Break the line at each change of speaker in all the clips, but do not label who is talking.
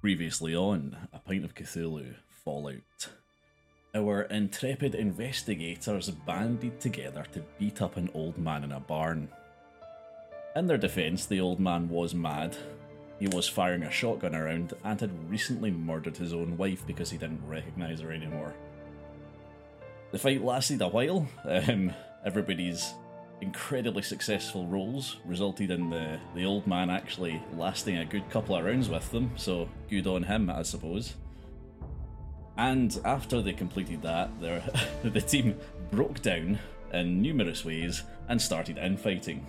Previously on A Pint of Cthulhu Fallout. Our intrepid investigators banded together to beat up an old man in a barn. In their defence, the old man was mad. He was firing a shotgun around and had recently murdered his own wife because he didn't recognise her anymore. The fight lasted a while. Um, everybody's incredibly successful rolls resulted in the, the old man actually lasting a good couple of rounds with them, so good on him, I suppose. And after they completed that, the team broke down in numerous ways and started infighting.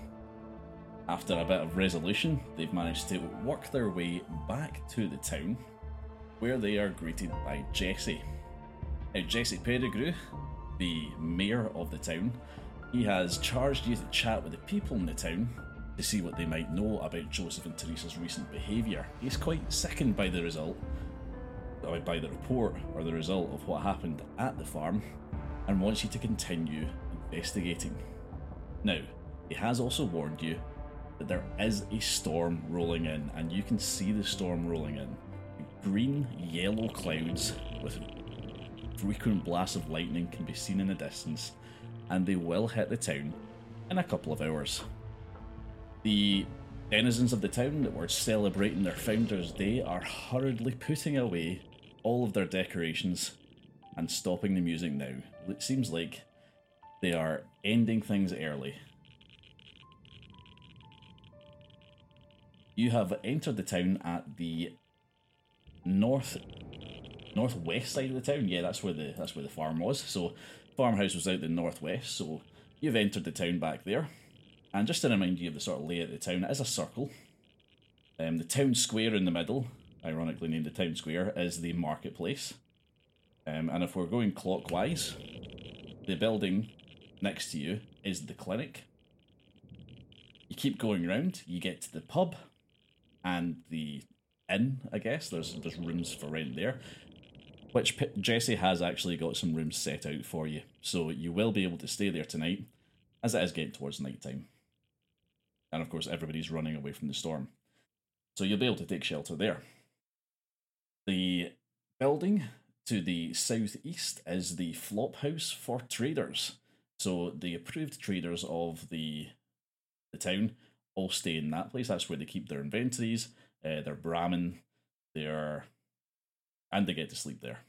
After a bit of resolution, they've managed to work their way back to the town, where they are greeted by Jesse. Now, Jesse Pettigrew, the mayor of the town, he has charged you to chat with the people in the town to see what they might know about Joseph and Teresa's recent behaviour. He's quite sickened by the result, by the report or the result of what happened at the farm, and wants you to continue investigating. Now, he has also warned you that there is a storm rolling in, and you can see the storm rolling in. Green, yellow clouds with frequent blasts of lightning can be seen in the distance, and they will hit the town in a couple of hours. The denizens of the town that were celebrating their Founders' Day are hurriedly putting away all of their decorations and stopping the music now. It seems like they are ending things early. You have entered the town at the north northwest side of the town. Yeah, that's where the that's where the farm was. So farmhouse was out the northwest, so you've entered the town back there. And just to remind you of the sort of layout of the town, it is a circle. Um, the town square in the middle, ironically named the town square, is the marketplace. Um, and if we're going clockwise, the building next to you is the clinic. You keep going around, you get to the pub and the inn, I guess. There's there's rooms for rent there which Jesse has actually got some rooms set out for you, so you will be able to stay there tonight, as it is getting towards night time. And of course, everybody's running away from the storm, so you'll be able to take shelter there. The building to the southeast is the flop house for traders. So the approved traders of the the town all stay in that place. That's where they keep their inventories, uh, their Brahmin, their and they get to sleep there.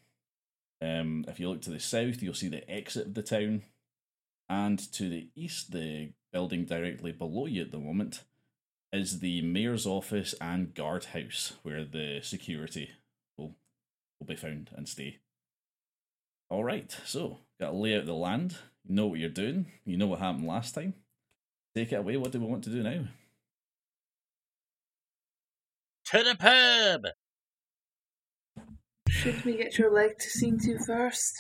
Um, if you look to the south, you'll see the exit of the town, and to the east, the building directly below you at the moment is the mayor's office and guardhouse, where the security will will be found and stay. All right, so got to lay out the land. You know what you're doing. You know what happened last time. Take it away. What do we want to do now?
To the pub.
Should we get your leg to scene two first?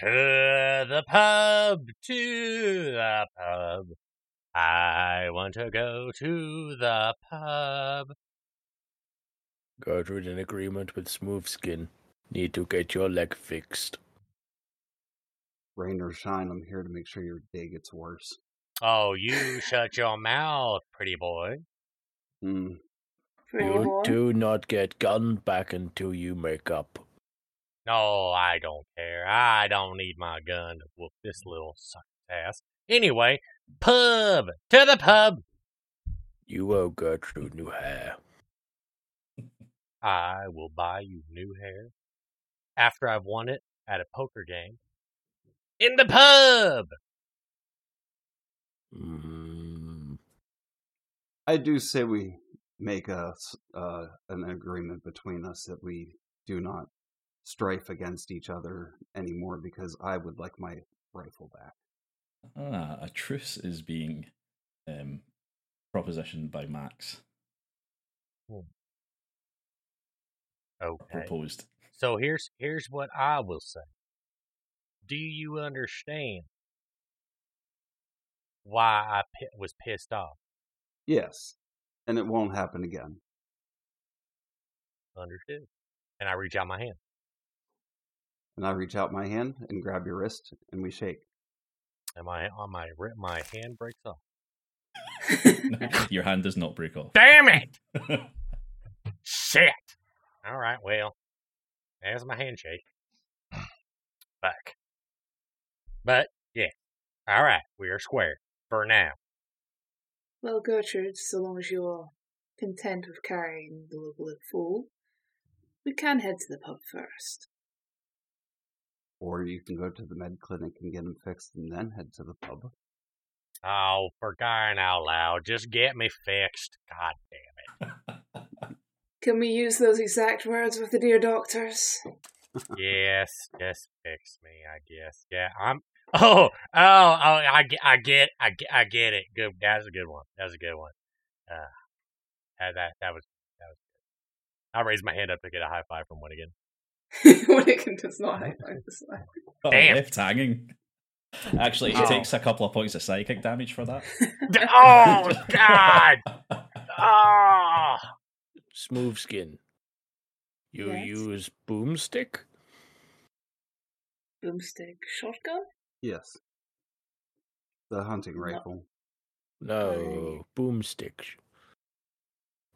To the pub, to the pub. I want to go to the pub.
Gertrude in agreement with Smoothskin. Need to get your leg fixed.
Rain or shine, I'm here to make sure your day gets worse.
Oh, you shut your mouth, pretty boy.
Hmm.
Pretty
you
boy.
do not get gun back until you make up.
No, I don't care. I don't need my gun to whoop this little sucker's ass. Anyway, pub! To the pub!
You owe Gertrude new hair.
I will buy you new hair after I've won it at a poker game. In the pub!
Mm,
I do say we make a s- uh, an agreement between us that we do not strife against each other anymore because I would like my rifle back.
Ah, a truce is being um, propositioned by Max.
Okay.
Proposed.
So here's here's what I will say. Do you understand why I was pissed off?
Yes, and it won't happen again.
Understood. And I reach out my hand.
And I reach out my hand and grab your wrist, and we shake.
And my on my ri- my hand breaks off.
Your hand does not break off.
Damn it! Shit! All right. Well, there's my handshake. Back. But yeah. All right. We are square for now.
Well, Gertrude, so long as you're content with carrying the local fool, we can head to the pub first.
Or you can go to the med clinic and get them fixed and then head to the pub.
Oh, for crying out loud, just get me fixed. God damn it.
Can we use those exact words with the dear doctors?
yes, just fix me, I guess. Yeah, I'm. Oh, oh, oh! I, get- I get, I get, I get it. Good. That was a good one. That was a good one. Uh, that that that was that was. Good. I raised my hand up to get a high five from Winnigan.
Winnigan does not high five this way.
Oh,
Damn.
left hanging. Actually, he
Oh.
takes a couple of points of psychic damage for that.
Oh God! Oh,
Smooth skin. You
Yes.
use boomstick?
Boomstick shotgun?
Yes. The hunting
No.
rifle.
No, oh. boomstick.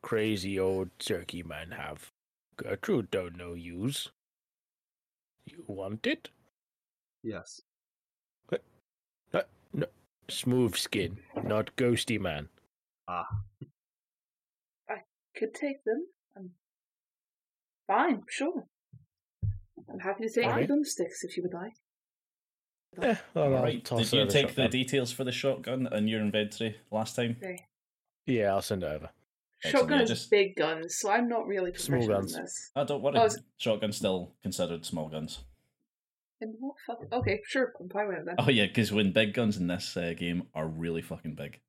Crazy old turkey man have. Gertrude don't know use. You want it?
Yes.
No, Smooth skin, not ghosty man.
Ah.
I could take them. I'm fine, sure. I'm happy to take
Alright.
the boomsticks if you would like.
Eh, well, I'll
Alright, did you
her the
take the details for the shotgun in your inventory last time?
Okay.
Yeah, I'll send it over.
Excellent,
Shotgun
yeah, just-
big guns, so I'm not really
Small guns.
in this.
I don't worry.
Oh, it's-
Shotgun's still considered small guns.
And what fuck? Okay, sure, I'm fine with it then.
Oh yeah, because when big guns in this uh, game are really fucking big.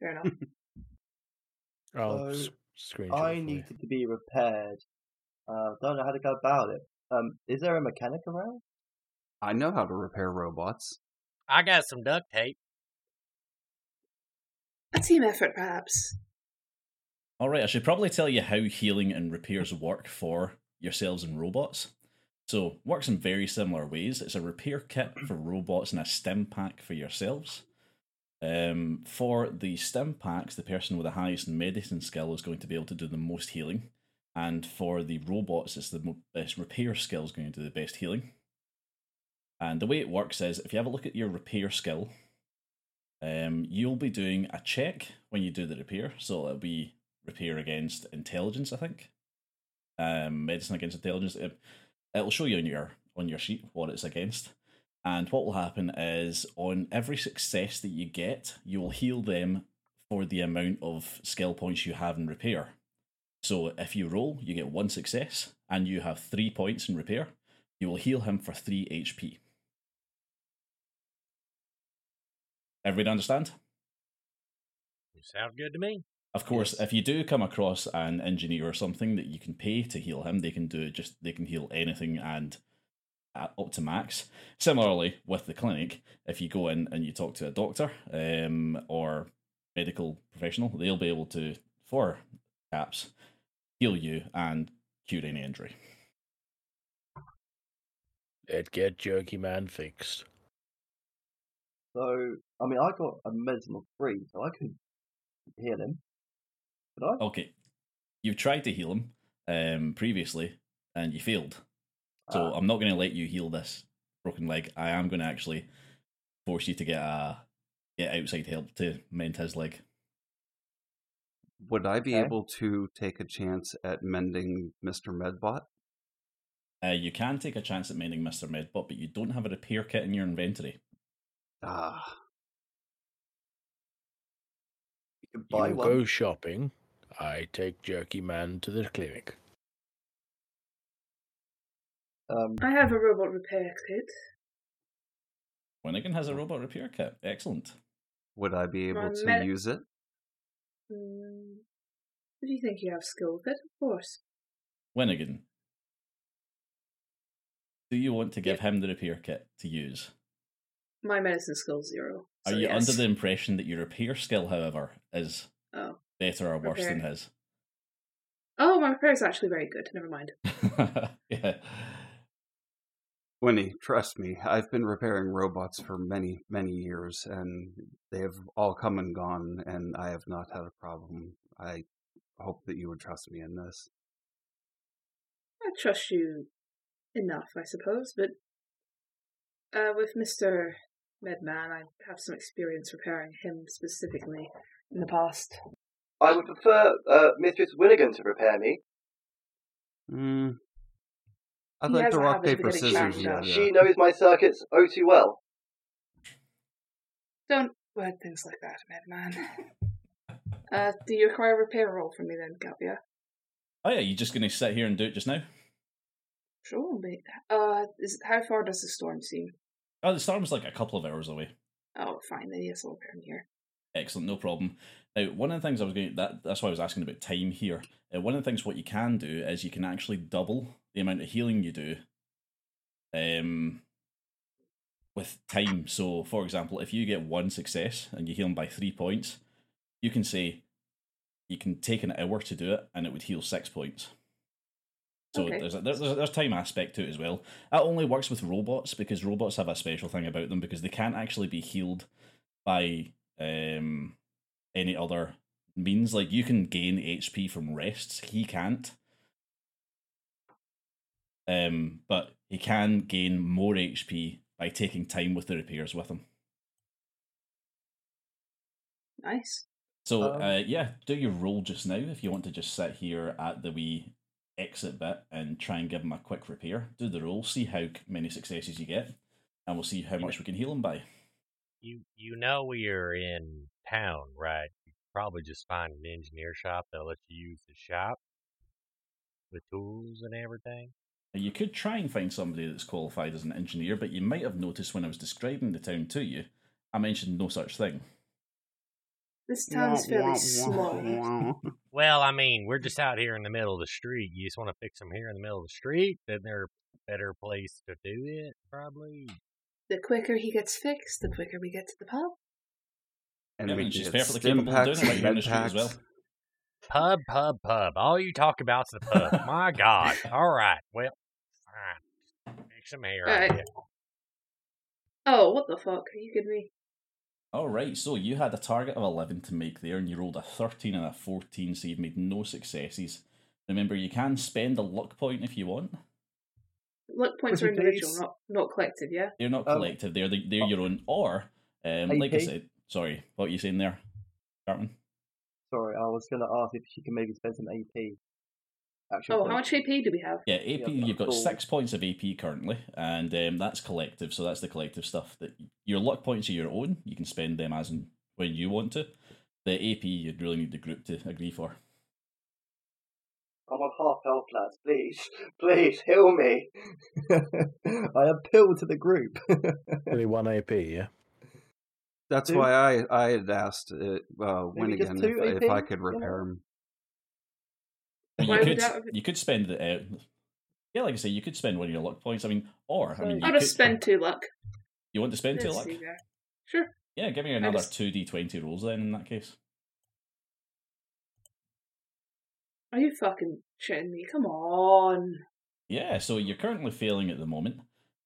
Fair enough.
I'll
So,
s-
I
it you.
needed to be repaired. Uh, don't know how to go about it. Um, is there a mechanic around?
I know how to repair robots.
I got some duct tape.
A team effort, perhaps.
All right, I should probably tell you how healing and repairs work for yourselves and robots. So, works in very similar ways. It's a repair kit for robots and a stim pack for yourselves. Um, for the stim packs, the person with the highest medicine skill is going to be able to do the most healing, and for the robots, it's the best repair skill is going to do the best healing. And the way it works is, if you have a look at your repair skill, um, you'll be doing a check when you do the repair. So it'll be repair against intelligence, I think. Um, medicine against intelligence. It, it'll show you on your on your sheet what it's against. And what will happen is on every success that you get, you will heal them for the amount of skill points you have in repair. So if you roll, you get one success and you have three points in repair, you will heal him for three HP. Everybody understand?
Sounds good to me.
Of course,
Yes.
if you do come across an engineer or something that you can pay to heal him, they can do it just they can heal anything and at, up to max. Similarly, with the clinic, if you go in and you talk to a doctor um, or medical professional, they'll be able to, for caps, heal you and cure any injury.
Let's get Jerky Man fixed.
So, I mean, I got a medicine of three, so I could heal him. Could I?
Okay, you've tried to heal him um, previously and you failed. So
Ah.
I'm not going to let you heal this broken leg. I am going to actually force you to get a get outside help to mend his leg.
Would I be
Okay.
able to take a chance at mending Mr. Medbot?
Uh, you can take a chance at mending Mister Medbot, but you don't have a repair kit in your inventory.
Ah,
You could buy
you
one.
go shopping. I take Jerky Man to the clinic.
Um,
I have a robot repair kit.
Winnigan has a robot repair kit. Excellent.
would I be able
My
to
med-
use it?
Hmm. Do you think you have skill with it? Of course.
Winnigan, do you want to give him the repair kit to use?
My medicine skill zero.
Are you
yes.
under the impression that your repair skill, however, is
Oh.
Better or worse than his?
Oh, my repair is actually very good. Never mind.
yeah.
Winnie, trust me, I've been repairing robots for many, many years, and they have all come and gone, and I have not had a problem. I hope that you would trust me in this.
I trust you enough, I suppose, but uh, with Mr. Medman, I have some experience repairing him specifically in the past.
I would prefer uh, Mistress Winnigan to repair me.
Hmm. I'd
He
like
has
to
a
rock
habit of
paper
getting
scissors.
smashed
Yeah,
up.
yeah.
She knows my circuits oh too well.
Don't word things like that, Medman. uh, do you require a repair roll from me then, Gabia?
Oh yeah, you just going to sit here and do it just now?
Sure, mate. Uh, is, how far does the storm seem?
Oh, the storm's like a couple of hours away.
Oh, fine, then yes, I'll repair me here.
Excellent, no problem. Now, one of the things I was going that that's why I was asking about time here. Uh, one of the things what you can do is you can actually double the amount of healing you do, um, with time. So, for example, if you get one success and you heal them by three points, you can say you can take an hour to do it, and it would heal six points. So
Okay.
there's a, there's a- there's time aspect to it as well. That only works with robots because robots have a special thing about them because they can't actually be healed by um any other means. Like you can gain HP from rests, he can't. Um, but he can gain more HP by taking time with the repairs with him.
Nice.
So
Um,
uh, yeah, do your roll just now if you want to just sit here at the wee exit bit and try and give him a quick repair. Do the roll, see how many successes you get, and we'll see how much we can heal him by.
You you know we are in town, right? You probably just find an engineer shop that'll let you use the shop with tools and everything.
You could try and find somebody that's qualified as an engineer, but you might have noticed when I was describing the town to you, I mentioned no such thing.
This town's fairly small. Eh?
Well, I mean, we're just out here in the middle of the street. You just want to fix them here in the middle of the street, then there's a better place to do it, probably.
The quicker he gets fixed, the quicker we get to the pub.
And
Yeah,
we
and
can
she's
get
perfectly
stim
capable of doing
packs
it right
and
here in the
med
street as well.
packs.
Pub, pub, pub. All you talk about's the pub. My God. All right. Well, fine. Fix them here. I
Alright. Oh, what the fuck? Are you kidding me?
All right, so you had a target of 11 to make there, and you rolled a 13 and a 14, so you've made no successes. Remember, you can spend a luck point if you want.
Luck points are individual,
please?
not not collective, yeah?
They're not
Um,
collective, they're, the, they're your own. Or, um, like I said, sorry, what were you saying there, Cartman?
Sorry, I was going to ask if she can maybe spend some AP. Action
Oh,
points.
how much AP do we have?
Yeah, AP,
Yeah,
you've got
cool.
six points of AP currently, and um, that's collective, so that's the collective stuff. That Your luck points are your own, you can spend them as and when you want to. The AP, you'd really need the group to agree for.
I'm on half health, lads. Please, please heal me.
I appeal to the group.
Only one AP, yeah.
That's
Two?
why I I had asked uh, uh,
Maybe just
Winnigan if, if I could repair him.
You could
that-
you could spend the uh, yeah, like I say, you could spend one of your luck points. I mean, or I mean, you
I'll
could,
just spend two luck.
You want to spend two
Let's
luck?
see. Sure.
Yeah, give me another
just-
two d twenty rolls then. In that case,
Are you fucking shitting me? Come on.
yeah. So you're currently failing at the moment.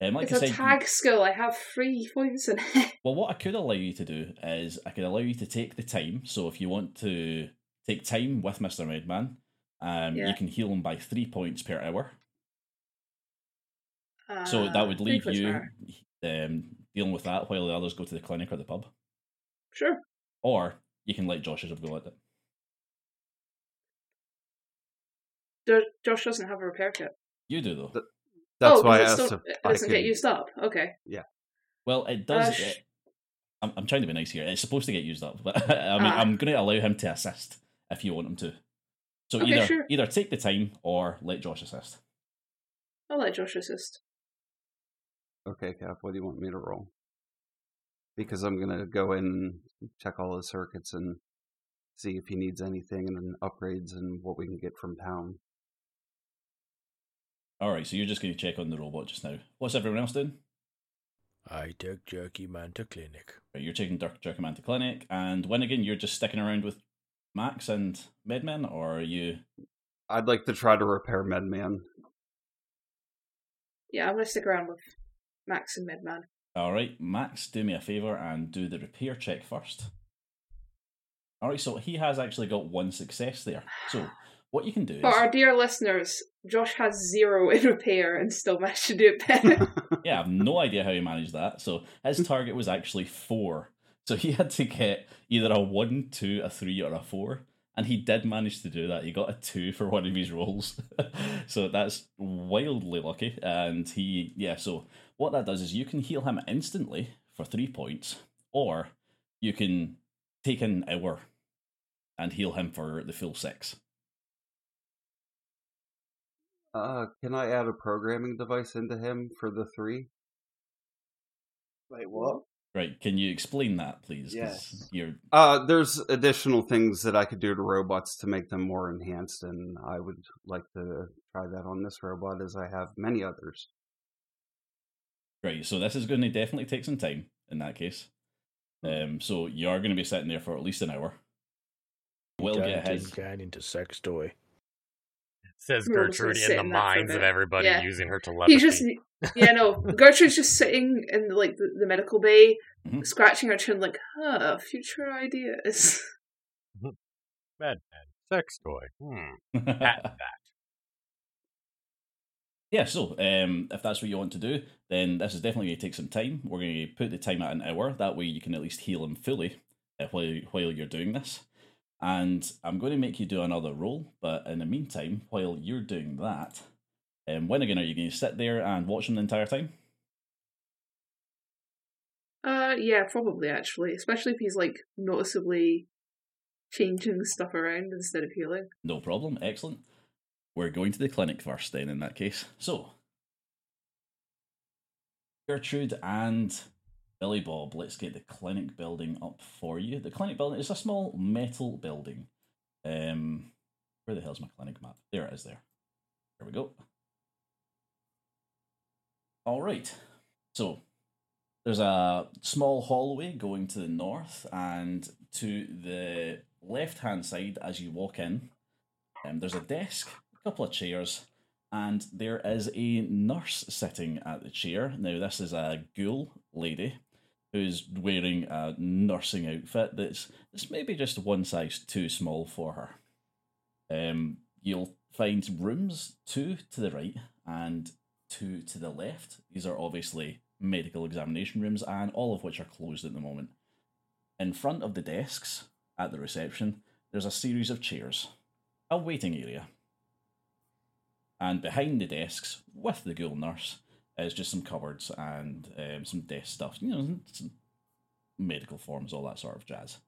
Um, like
it's
I
a
said, you-
tag skill. I have three points in it.
Well, what I could allow you to do is I could allow you to take the time. So if you want to take time with Mister Medman, um,
Yeah.
you can heal him by three points per hour. So that would
Uh,
leave you um, dealing with that while the others go to the clinic or the pub.
Sure.
Or you can let Josh have a go at it.
Josh doesn't have a repair kit.
You do though.
Th- That's
oh,
why I
it
asked
still-
if
it doesn't get used up. Okay. Yeah.
Well, it does.
Uh, sh-
it- I'm, I'm trying to be nice here. It's supposed to get used up, but I mean,
Ah.
I'm going to allow him to assist if you want him to. So
Okay,
either
sure.
either take the time or let Josh assist.
I'll let Josh assist.
Okay, Cap, what do you want me to roll? Because I'm gonna go in, and check all the circuits, and see if he needs anything and upgrades and what we can get from town.
All right, so you're just going to check on the robot just now. What's everyone else doing?
I took Jerky Man to clinic.
Right, you're taking Dirk Jerkman to clinic, and Winnigan you're just sticking around with Max and Medman, or are you?
I'd like to try to repair Medman.
Yeah, I'm gonna stick around with Max and Medman.
All right, Max, do me a favor and do the repair check first. All right, so he has actually got one success there. So what you can do is
For our dear listeners, Josh has zero in repair and still managed to do it better.
yeah, I have no idea how he managed that. So his target was actually four. So he had to get either a one, two, a three, or a four. And he did manage to do that. He got a two for one of his rolls. so that's wildly lucky. And he, yeah, so what that does is you can heal him instantly for three points, or you can take an hour and heal him for the full six.
Uh, can I add a programming device into him for the three?
Wait, what?
Right, can you explain that, please?
Yes.
You're
Uh, there's additional things that I could do to robots to make them more enhanced, and I would like to try that on this robot as I have many others.
right. So this is going to definitely take some time in that case. Um, so you are going to be sitting there for at least an hour. We'll get
Turn
his.
Tin into sex toy.
Says
We're all just gonna
Gertrude in the
in that for a
minds of everybody
Yeah.
using her telepathy.
He's just, yeah, no. Gertrude's just sitting in like the, the medical bay,
Mhm.
scratching her chin, like, huh, future ideas.
Bed man, sex toy. Hmm. Patent that.
yeah. So um, if that's what you want to do, then this is definitely going to take some time. We're going to put the time at an hour. That way you can at least heal him fully uh, while while you're doing this. And I'm going to make you do another roll, but in the meantime, while you're doing that, um, Winnigan are you going to sit there and watch him the entire time?
Uh, yeah, probably actually, especially if he's like noticeably changing stuff around instead of healing.
No problem. Excellent. We're going to the clinic first, then, in that case. So, Gertrude and Billy Bob, let's get the clinic building up for you. The clinic building is a small metal building. Um, where the hell's my clinic map? There it is. There. There we go. All right. So, there's a small hallway going to the north, and to the left hand side as you walk in, um, there's a desk, a couple of chairs, and there is a nurse sitting at the chair. Now, this is a ghoul lady who's wearing a nursing outfit that's, that's maybe just one size too small for her. Um, you'll find rooms two to the right and two to the left. These are obviously medical examination rooms, and all of which are closed at the moment. In front of the desks at the reception, there's a series of chairs, a waiting area. And behind the desks, with the ghoul nurse, is just some cupboards and um, some desk stuff, you know, some medical forms, all that sort of jazz.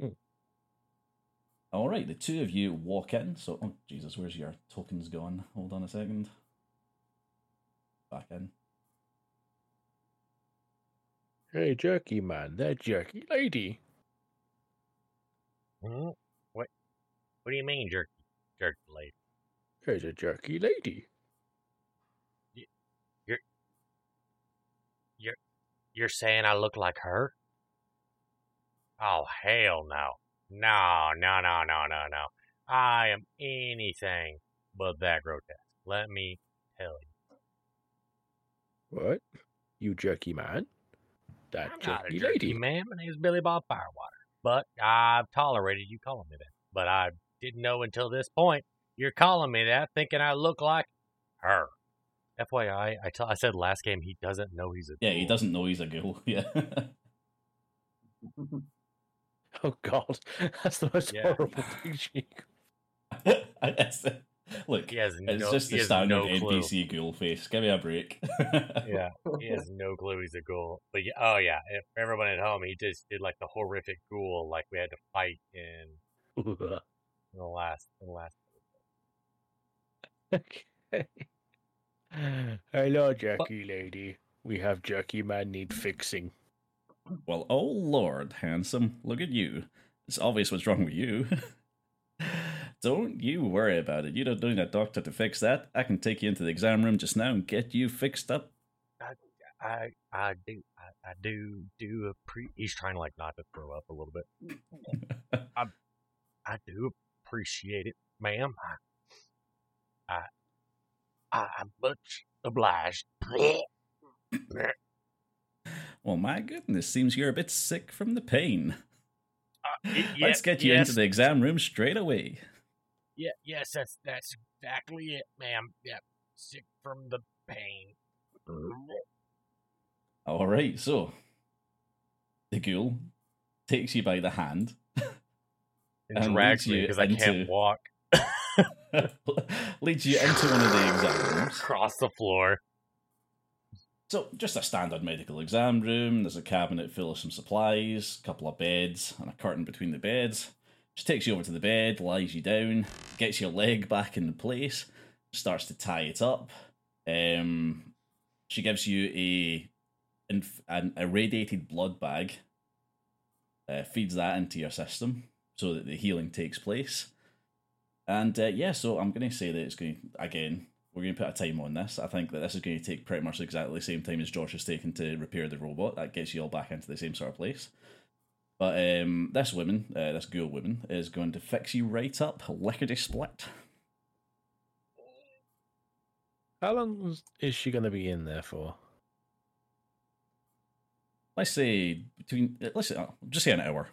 Hmm.
All right, the two of you walk in. So, oh Jesus, where's your tokens gone? Hold on a second. Back in.
Hey, jerky man, that jerky lady.
Hmm? What? What do you mean, jerky? Jerky lady.
There's a jerky lady.
You're saying I look like her? Oh hell no. No, no, no, no, no, no. I am anything but that grotesque. Let me tell you.
What? You jerky man? That
I'm not a
jerky
jerky
lady.
man. My name's Billy Bob Firewater. But I've tolerated you calling me that. But I didn't know until this point you're calling me that, thinking I look like her. FYI, I, tell, I said last game he doesn't know he's a
Yeah, he doesn't know he's a ghoul. Yeah.
Oh God, that's the most
Yeah.
horrible thing she.
It's- Look,
He has
it's
no,
just the
has
standard
no.
NPC ghoul face. Give me a break.
Yeah, he has no clue he's a ghoul. But yeah, oh yeah, if everyone at home, he just did like the horrific ghoul, like we had to fight in, in the last, in the last.
okay. Hello, jerky lady. We have jerky man need fixing.
Well, oh lord, handsome, look at you. It's obvious what's wrong with you. don't you worry about it. You don't need a doctor to fix that. I can take you into the exam room just now and get you fixed up.
I, I do, I, I do, do appre- He's trying to like not to throw up a little bit. I, I do appreciate it, ma'am. I, I, I I'm much obliged.
Well, my goodness, seems you're a bit sick from the pain.
Uh, y-
Let's get you
yes,
into the exam room straight away.
Yeah, yes, that's that's exactly it, ma'am. Yeah, sick from the pain.
All right, so the ghoul takes you by the hand,
And,
And
drags
you
because I can't walk
leads you into one of the exam rooms.
across the floor.
So, just a standard medical exam room. There's a cabinet full of some supplies, a couple of beds, and a curtain between the beds. She takes you over to the bed, lies you down, gets your leg back in place, starts to tie it up. Um, she gives you a inf- an irradiated blood bag, uh, feeds that into your system so that the healing takes place. And uh, yeah, so I'm going to say that it's going to, again, we're going to put a time on this. I think that this is going to take pretty much exactly the same time as Josh has taken to repair the robot. That gets you all back into the same sort of place. But um, this woman, uh, this ghoul woman, is going to fix you right up, lickety split.
How long is she going to be in there for?
Let's say between, let's say, oh, just say an hour.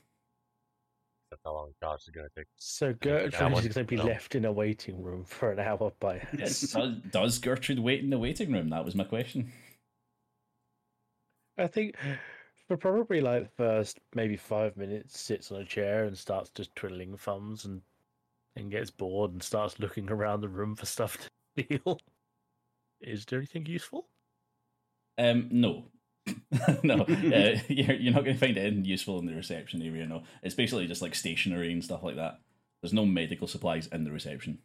That's how long Josh is going to take.
So Gertrude is going to be
no.
left in a waiting room for an hour by
Yes. does, does Gertrude wait in the waiting room? That was my question.
I think for probably like the first maybe five minutes, sits on a chair and starts just twiddling thumbs and and gets bored and starts looking around the room for stuff to steal. Is there anything useful?
Um, no. no, uh, you're, you're not going to find anything useful in the reception area. No, it's basically just like stationery and stuff like that. There's no medical supplies in the reception.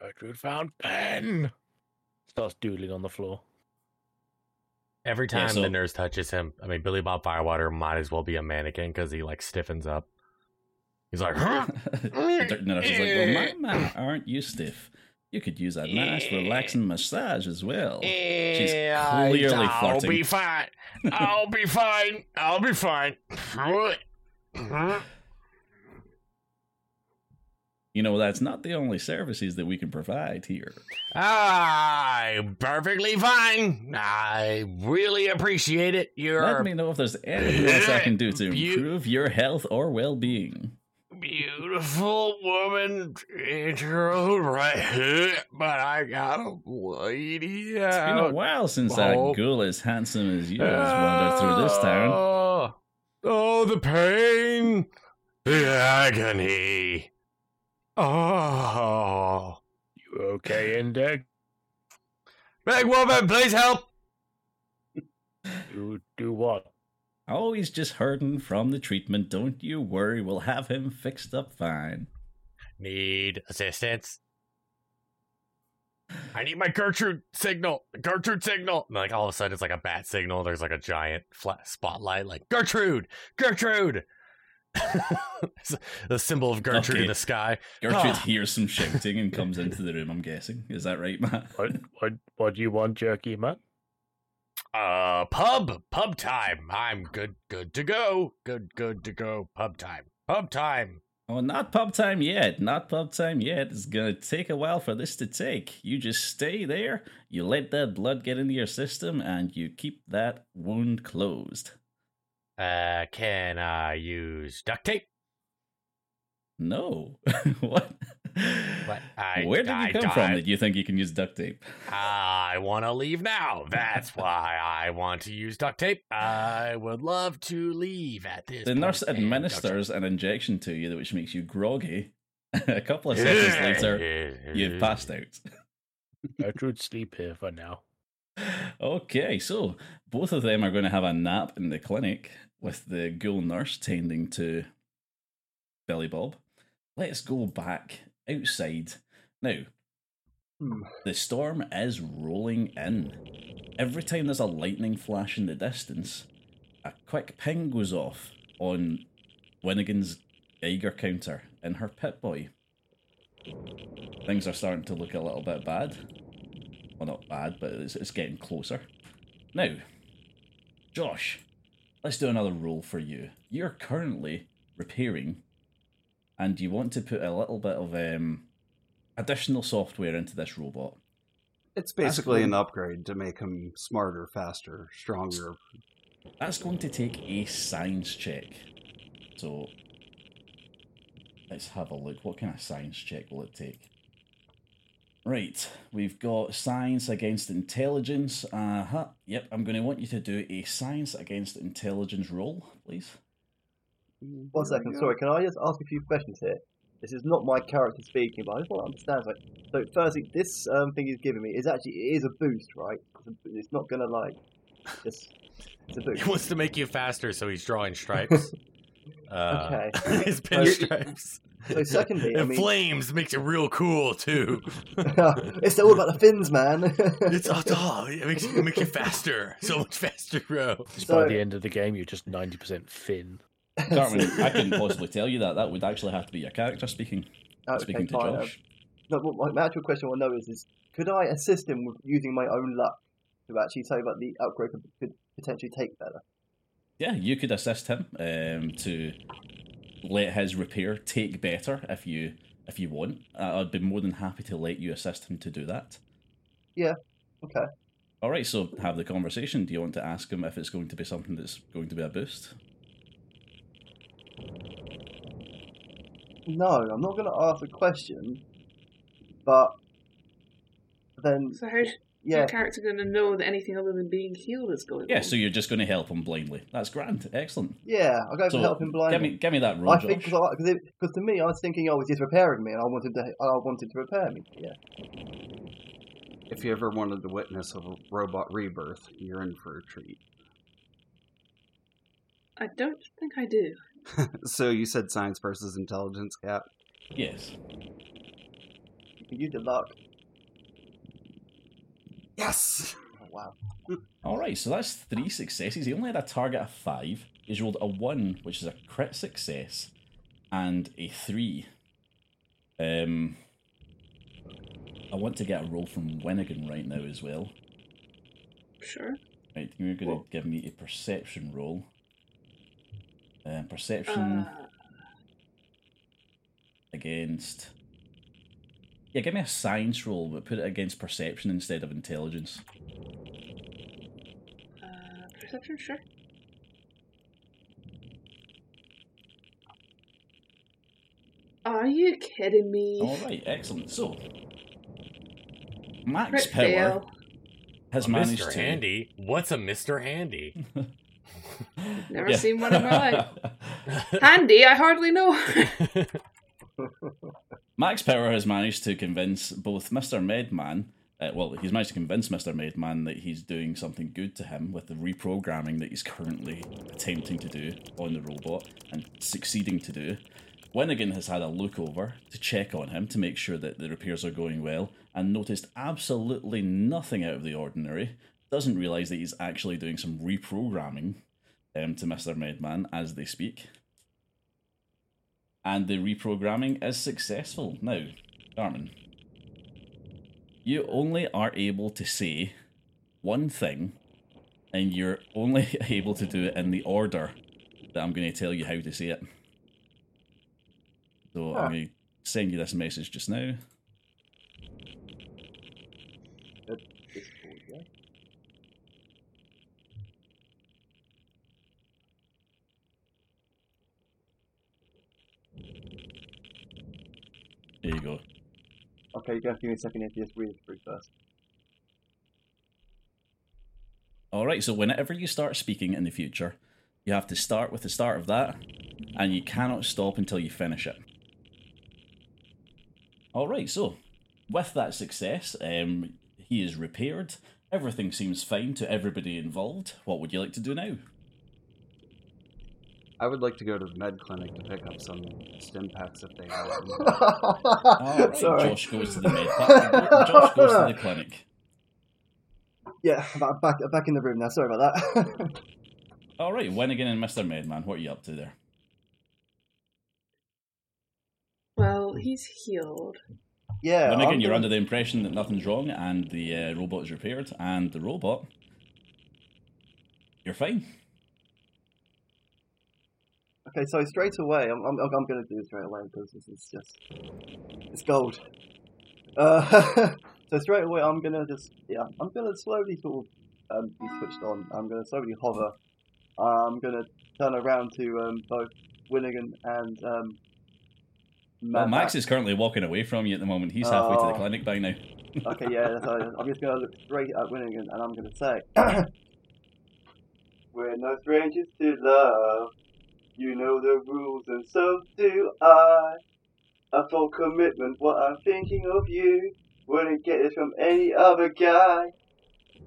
Gertrude found pen. Starts doodling on the floor.
Every
Yeah,
time
so-
the nurse touches him, I mean, Billy Bob Firewater might as well be a mannequin because he like stiffens up. He's like, huh?
the nurse is like, "Well, my man, aren't you stiff? You could use a nice, relaxing massage as well." She's clearly
I'll
flirting.
be fine. I'll be fine. I'll be fine.
You know, that's not the only services that we can provide here.
I'm perfectly fine. I really appreciate it. You're
Let me know if there's anything else I can do to
You-
improve your health or well-being.
a beautiful woman in your own right, but I gotta wait
It's been a while since
Oh.
a ghoul as handsome as you has wandered through this town.
Oh, oh, the pain, the agony. Oh,
You okay, Indeg?
big woman, please help.
You do what?
Oh, he's just hurting from the treatment. Don't you worry, we'll have him fixed up fine.
Need assistance. I need my Gertrude signal. Gertrude signal. And like all of a sudden, it's like a bat signal. There's like a giant flat spotlight, like Gertrude, Gertrude. The symbol of Gertrude
Okay.
in the sky.
Gertrude
Ah.
hears some shouting and comes into the room, I'm guessing. Is that right, Matt?
What what what do you want, jerky man?
Uh, pub, pub time. I'm good, good to go. Good, good to go. Pub time, pub time.
Oh, not pub time yet. Not pub time yet. It's gonna take a while for this to take. You just stay there, you let that blood get into your system, and you keep that wound closed.
Uh, can I use duct tape?
No. what?
What? I-
Where did you
I
come from
died.
that you think you can use duct tape?
I want to leave now. That's why I want to use duct tape. I would love to leave at this.
The nurse administers an injection to you, which makes you groggy. a couple of seconds later, you've passed out.
Gertrude sleep here for now.
Okay, so both of them are going to have a nap in the clinic with the ghoul nurse tending to Billy Bob. Let's go back outside. Now,
Hmm.
the storm is rolling in. Every time there's a lightning flash in the distance, a quick ping goes off on Winnigan's Geiger counter in her Pip-Boy. Things are starting to look a little bit bad. Well, not bad, but it's, it's getting closer. Now, Josh, let's do another roll for you. You're currently repairing, and you want to put a little bit of um, additional software into this robot.
It's basically
cool.
an upgrade to make him smarter, faster, stronger.
That's going to take a science check. So, let's have a look. What kind of science check will it take? Right, we've got science against intelligence. Uh huh. Yep, I'm going to want you to do a science against intelligence roll, please.
One second, sorry, can I just ask a few questions here? This is not my character speaking, but I just want to understand. Like, so, firstly, this um, thing he's giving me is actually it is a boost, right? It's, a, it's not gonna like just it's a boost.
He wants to make you faster, so he's drawing stripes. Uh,
Okay.
his
So-
pinstripes.
So, secondly, I
and
mean,
flames makes it real cool too.
it's all about the fins, man.
It's all, oh, it makes it makes you faster, so much faster, bro.
Just
So-
by the end of the game, you're just 90% Finn.
Cartman, I couldn't possibly tell you that. That would actually have to be your character speaking.
Okay,
speaking to
fine.
Josh.
No, my, actual question I know is, is could I assist him with using my own luck to actually say that the upgrade could, could potentially take better?
Yeah, you could assist him um, to let his repair take better if you if you want. Uh, I'd be more than happy to let you assist him to do that. Yeah.
Okay.
All right, so have the conversation. Do you want to ask him if it's going to be something that's going to be a boost?
No, I'm not going to ask a question, but then
So how's
yeah,
your character going to know that anything other than being healed is going
Yeah,
on?
so you're just going to help him blindly. That's grand. Excellent.
yeah, I'll go for
So
helping blind.
give me give me that roll,
I
Josh.
think because because to me, I was thinking, oh, he's just repairing me, and I wanted to, I wanted to repair me. Yeah.
If you ever wanted to witness a robot rebirth, you're in for a treat.
I don't think I do.
so you said science versus intelligence, Cap?
Yes.
You did luck.
Yes!
Oh, wow.
All right, so that's three successes. He only had a target of five. He's rolled a one, which is a crit success, and a three. Um, I want to get a roll from Winnigan right now as well.
Sure.
Right, you're going to give me a perception roll. Um, perception
Uh,
against. Yeah, give me a science roll, but put it against perception instead of intelligence.
uh, perception, sure. Are you kidding me?
All right, excellent. So, Max
Crit
Power
fail.
has managed
Mr.
to.
Handy. What's a Mr. Handy?
Never
Yeah.
seen one in my life. Handy, I hardly know.
Max Power has managed to convince both Mr. Medman, uh, well, he's managed to convince Mr. Medman that he's doing something good to him with the reprogramming that he's currently attempting to do on the robot and succeeding to do. Winnigan has had a look over to check on him to make sure that the repairs are going well and noticed absolutely nothing out of the ordinary. Doesn't realise that he's actually doing some reprogramming um, to Mr. Medman as they speak and the reprogramming is successful. Now, Carmen, you only are able to say one thing, and you're only able to do it in the order that I'm going to tell you how to say it. So
Ah.
I'm going to send you this message just now.
Discord, yeah.
There you go.
Okay, you guys give me a second here to just read through first.
All right, so whenever you start speaking in the future, you have to start with the start of that, and you cannot stop until you finish it. All right, so with that success, um, he is repaired. Everything seems fine to everybody involved. What would you like to do now?
I would like to go to the med clinic to pick up some stim packs if they have them.
All right,
Sorry.
Josh goes to the med. Josh goes to the clinic.
Yeah, I'm back, back in the room now. Sorry about that.
All right, Winnigan and Mister Medman, what are you up to there?
Well, he's healed.
yeah.
Winnigan,
I'm
you're
gonna-
under the impression that nothing's wrong and the uh, robot is repaired, and the robot, you're fine.
Okay, so straight away, I'm, I'm, I'm going to do this straight away because this is just it's gold. Uh, so straight away, I'm going to just yeah, I'm going to slowly sort of um, be switched on. I'm going to slowly hover. I'm going to turn around to um, both Winnigan and um,
Well,
Mad
Max is currently walking away from you at the moment. He's halfway to the
Oh.
clinic by now.
Okay, yeah, so I'm just going to look straight at Winnigan and I'm going to say, We're no strangers to love. You know the rules and so do I. A full commitment, what I'm thinking of you. Wouldn't get it from any other guy.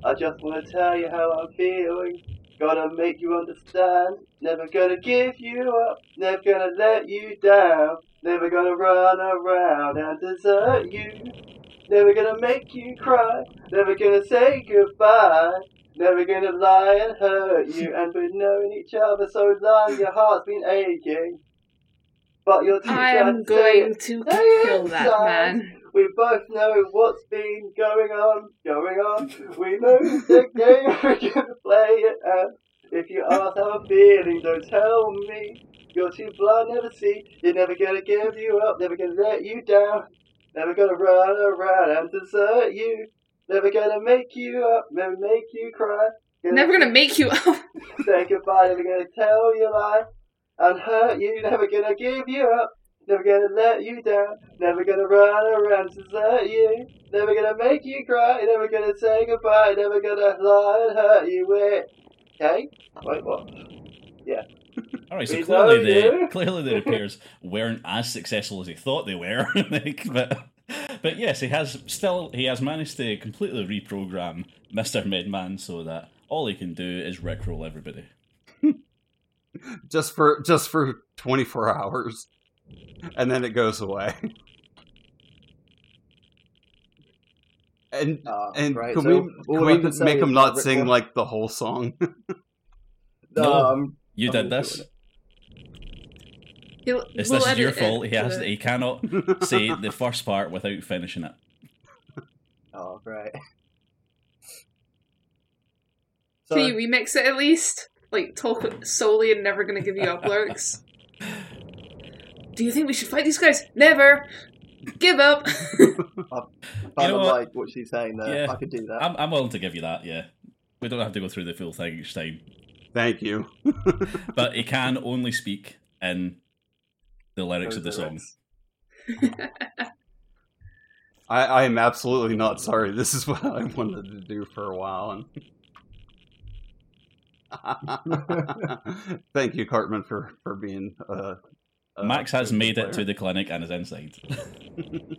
I just want to tell you how I'm feeling. Gotta make you understand. Never gonna give you up. Never gonna let you down. Never gonna run around and desert you. Never gonna make you cry. Never gonna say goodbye. Never gonna lie and hurt you. And we've known each other so long, your heart's been aching. But you're too
I am going to kill that man.
We both know what's been going on, going on. We know the game we're gonna play it. And if you ask how I'm feeling, don't tell me. You're too blind, never see. You're never gonna give you up, never gonna let you down. Never gonna run around and desert you. Never gonna make you up, never make you cry.
Never gonna make you up.
say goodbye, never gonna tell you a lie and hurt you, never gonna give you up, never gonna let you down, never gonna run around to desert you, never gonna make you cry, never gonna say goodbye, never gonna lie and hurt you. Wait, okay? Wait, what? Yeah.
All right, so
We
clearly
know
the
you.
clearly the repairs weren't as successful as he thought they were. like, but but yes, he has still he has managed to completely reprogram Mister Medman so that all he can do is rickroll everybody.
just for just for 24 hours. And then it goes away. And
Ah,
and
right,
can
so
we,
all
can we
can
make him not sing like the whole song?
No,
um,
You
I'm
did
all
this.
Doing
He'll,
This,
we'll
this is your fault. He has
the-
he cannot say the first part without finishing it.
Oh, right.
Can you remix it at least? Like talk solely and never gonna give you up lyrics. Do you think we should fight these guys? Never. Give up.
I
You
kind
know
of
what?
like what she's saying there.
Yeah.
I could do that.
I'm I'm willing to give you that. Yeah, we don't have to go through the full thing each time,
thank you
but he can only speak in the lyrics of the song.
I, I am absolutely not sorry this is what i wanted to do for a while and thank you cartman for for being uh, uh
Max has
good
made it to the clinic and is inside.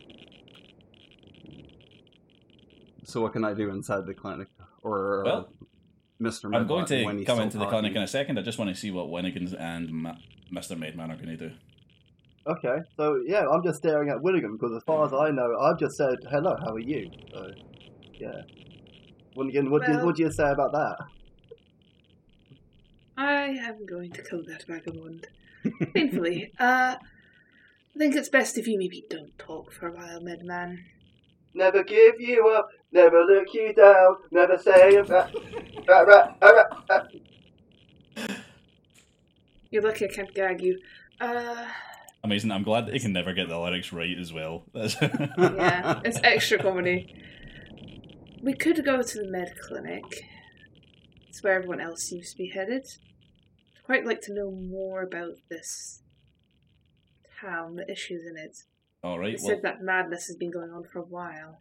so what can i do inside the clinic or uh,
Well,
mr
I'm going to come
still
into the clinic in a second. I just want to see what Winnigans and Ma- Mr. Medman are going to do.
Okay, so yeah, I'm just staring at Winnigan because as far as I know, I've just said hello. How are you? So yeah, Winnigan, what do you,
Well-
what do you say about that?
I am going to kill that vagabond. Painfully. Uh, I think it's best if you maybe don't talk for a while, Medman.
Never give you up, never look you down, never say a ra- ra- ra- ra- ra-
You're lucky I can't gag you. Uh,
Amazing. I'm glad that he can never get the lyrics right as well.
Yeah, it's extra comedy. We could go to the med clinic. It's where everyone else seems to be headed. I'd quite like to know more about this town, the issues in it.
All right. Well,
said that madness has been going on for a while.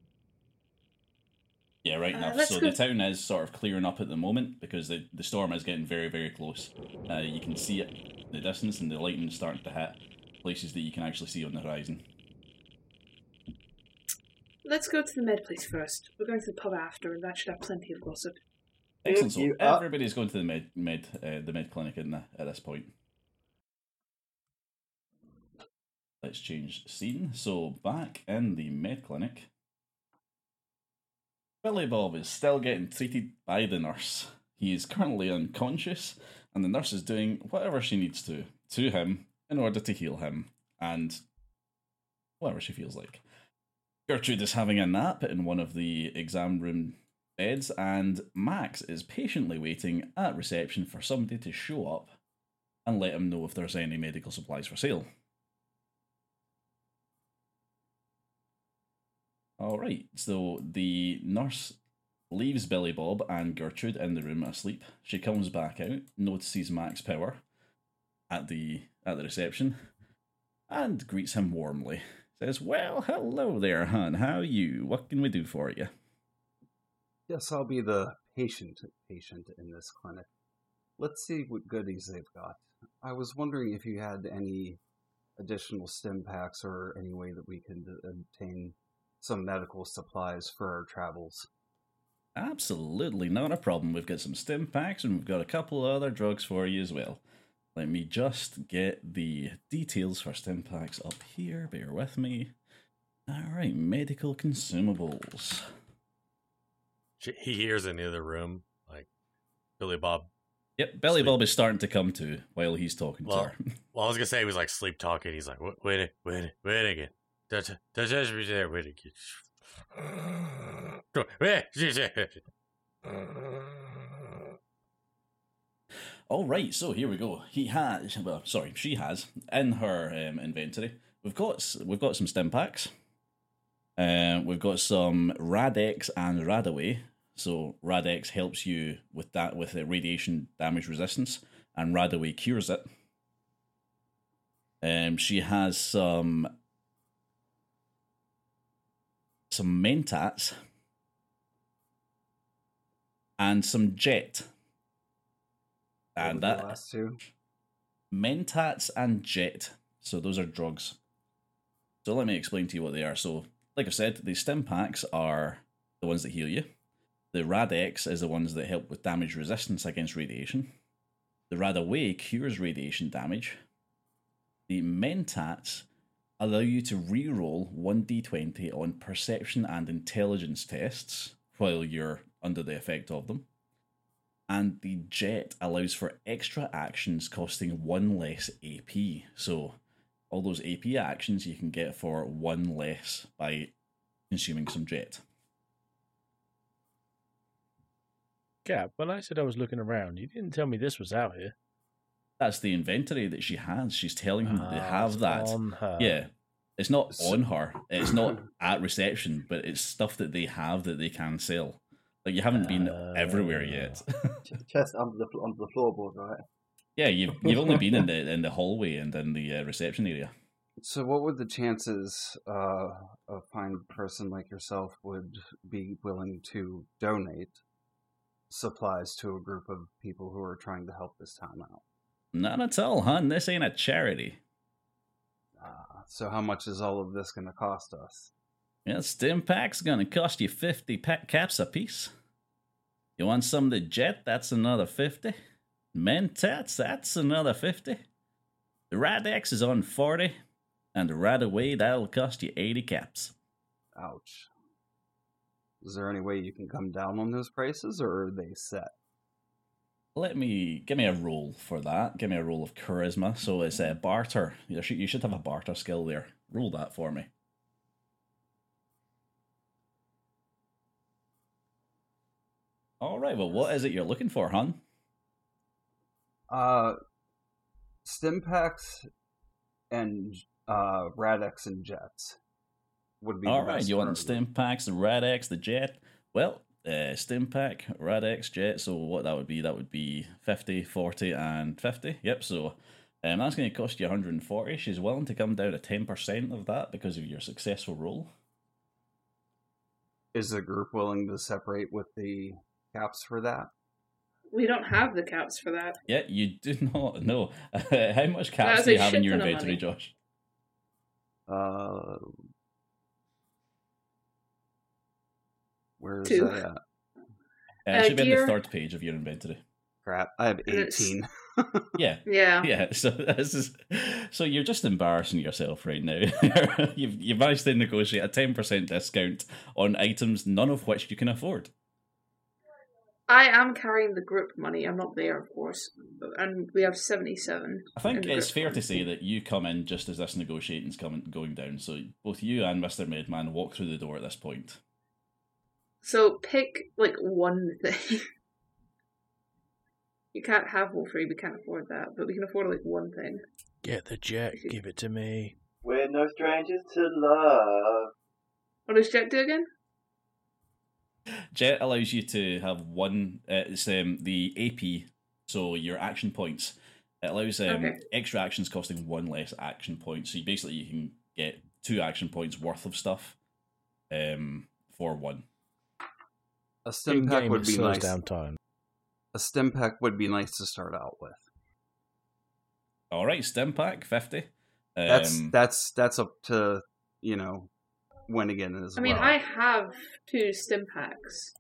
yeah, right
Uh,
enough. so
go-
the town is sort of clearing up at the moment because the, the storm is getting very, very close. Uh, you can see it in the distance, and the lightning is starting to hit places that you can actually see on the horizon.
Let's go to the med place first. We're going to the pub after, and that should have plenty of gossip.
Excellent. So everybody's going to the med med uh, the med clinic in the, at this point. Let's change scene. So back in the med clinic, Billy Bob is still getting treated by the nurse. He is currently unconscious, and the nurse is doing whatever she needs to to him in order to heal him and whatever she feels like. Gertrude is having a nap in one of the exam room beds, and Max is patiently waiting at reception for somebody to show up and let him know if there's any medical supplies for sale. All right, so the nurse leaves Billy Bob and Gertrude in the room asleep. She comes back out, notices Max Power at the at the reception, and greets him warmly. Says, Well, hello there, hun. How you? What can we do for you?
Yes, I'll be the patient patient in this clinic. Let's see what goodies they've got. I was wondering if you had any additional stim packs or any way that we could obtain some medical supplies for our travels.
Absolutely not a problem. We've got some stim packs and we've got a couple other drugs for you as well. Let me just get the details for stim packs up here. Bear with me. Alright, medical consumables.
She- He hears in the other room, like Billy Bob.
Yep, Billy
Sleep.
Bob is starting to come to while he's talking
Well,
to her.
Well, I was gonna say he was like sleep talking. He's like, wait, wait, wait, wait again. Does does does be there? Wait again.
All right, so here we go. He has, well, sorry, she has in her um, inventory. We've got we've got some stim packs. Um, we've got some Rad-X and Radaway. So Rad-X helps you with that with the radiation damage resistance, and Radaway cures it. Um, she has some some Mentats and some Jet. And that
last two.
Mentats and Jet. So those are drugs. So let me explain to you what they are. So, like I said, the stim packs are the ones that heal you. The Rad-X is the ones that help with damage resistance against radiation. The Radaway cures radiation damage. The Mentats allow you to re-roll 1d20 on perception and intelligence tests while you're under the effect of them and the jet allows for extra actions costing one less AP. So all those AP actions you can get for one less by consuming some jet.
Gap, when I said I was looking around, you didn't tell me this was out here.
That's the inventory that she has. She's telling him they
Ah,
have that.
on her.
Yeah. It's not on her. It's not at reception, but it's stuff that they have that they can sell. Like you haven't been everywhere yet.
Ch- Chest under the under the floorboard, right?
yeah, you've you've only been in the in the hallway and in the uh, reception area.
So, what would the chances uh, a fine person like yourself would be willing to donate supplies to a group of people who are trying to help this town out?
Not at all, hun. This ain't a charity.
Uh, so, how much is all of this going to cost us?
Yeah, stim pack's gonna cost you 50 pack caps a piece. You want some of the jet? That's another 50. Mentats? That's another 50. The Rad-X is on 40. And the away that'll cost you 80 caps.
Ouch. Is there any way you can come down on those prices, or are they set?
Let me give me a roll for that. Give me a roll of charisma. So it's a barter. You should, you should have a barter skill there. Roll that for me. All right. Well, what is it you're looking for, hon?
Uh, Stimpaks and uh, Rad-X and Jets would be.
All right, you want
for
the stim packs, the Rad-X, the Jet? Well, uh, stim pack, Rad-X, Jet. So what that would be? That would be 50, 40, and 50. Yep. So um, that's going to cost you 140. She's willing to come down to 10% of that because of your successful roll.
Is the group willing to separate with the caps for that?
We don't have the caps for that.
Yeah, you do not know. How much caps do you have in your inventory. Josh?
Uh, where is
Two.
that at?
Uh, it
Uh,
should be on the third page of your inventory.
Crap, I have eighteen.
Yeah.
Yeah.
Yeah, so this is so you're just embarrassing yourself right now. you've you've managed to negotiate a ten percent discount on items none of which you can afford.
I am carrying the group money. I'm not there, of course. And we have 77.
I think it's
group
fair to say that you come in just as this negotiating's coming going down. So both you and Mister Medman walk through the door at this point.
So pick, like, one thing. you can't have all three. We can't afford that. But we can afford, like, one thing.
Get the jet, give it to me.
We're no strangers to love.
What does Jet do again?
Jet allows you to have one. Uh, it's um, the AP, so your action points. It allows um,
Okay.
extra actions costing one less action point. So you basically you can get two action points worth of stuff um, for one.
A stim pack would be nice.
down time.
A stim pack would be nice to start out with.
All right, stim pack fifty. Um,
That's that's that's up to you know when again as
I mean,
well.
I have two stim packs.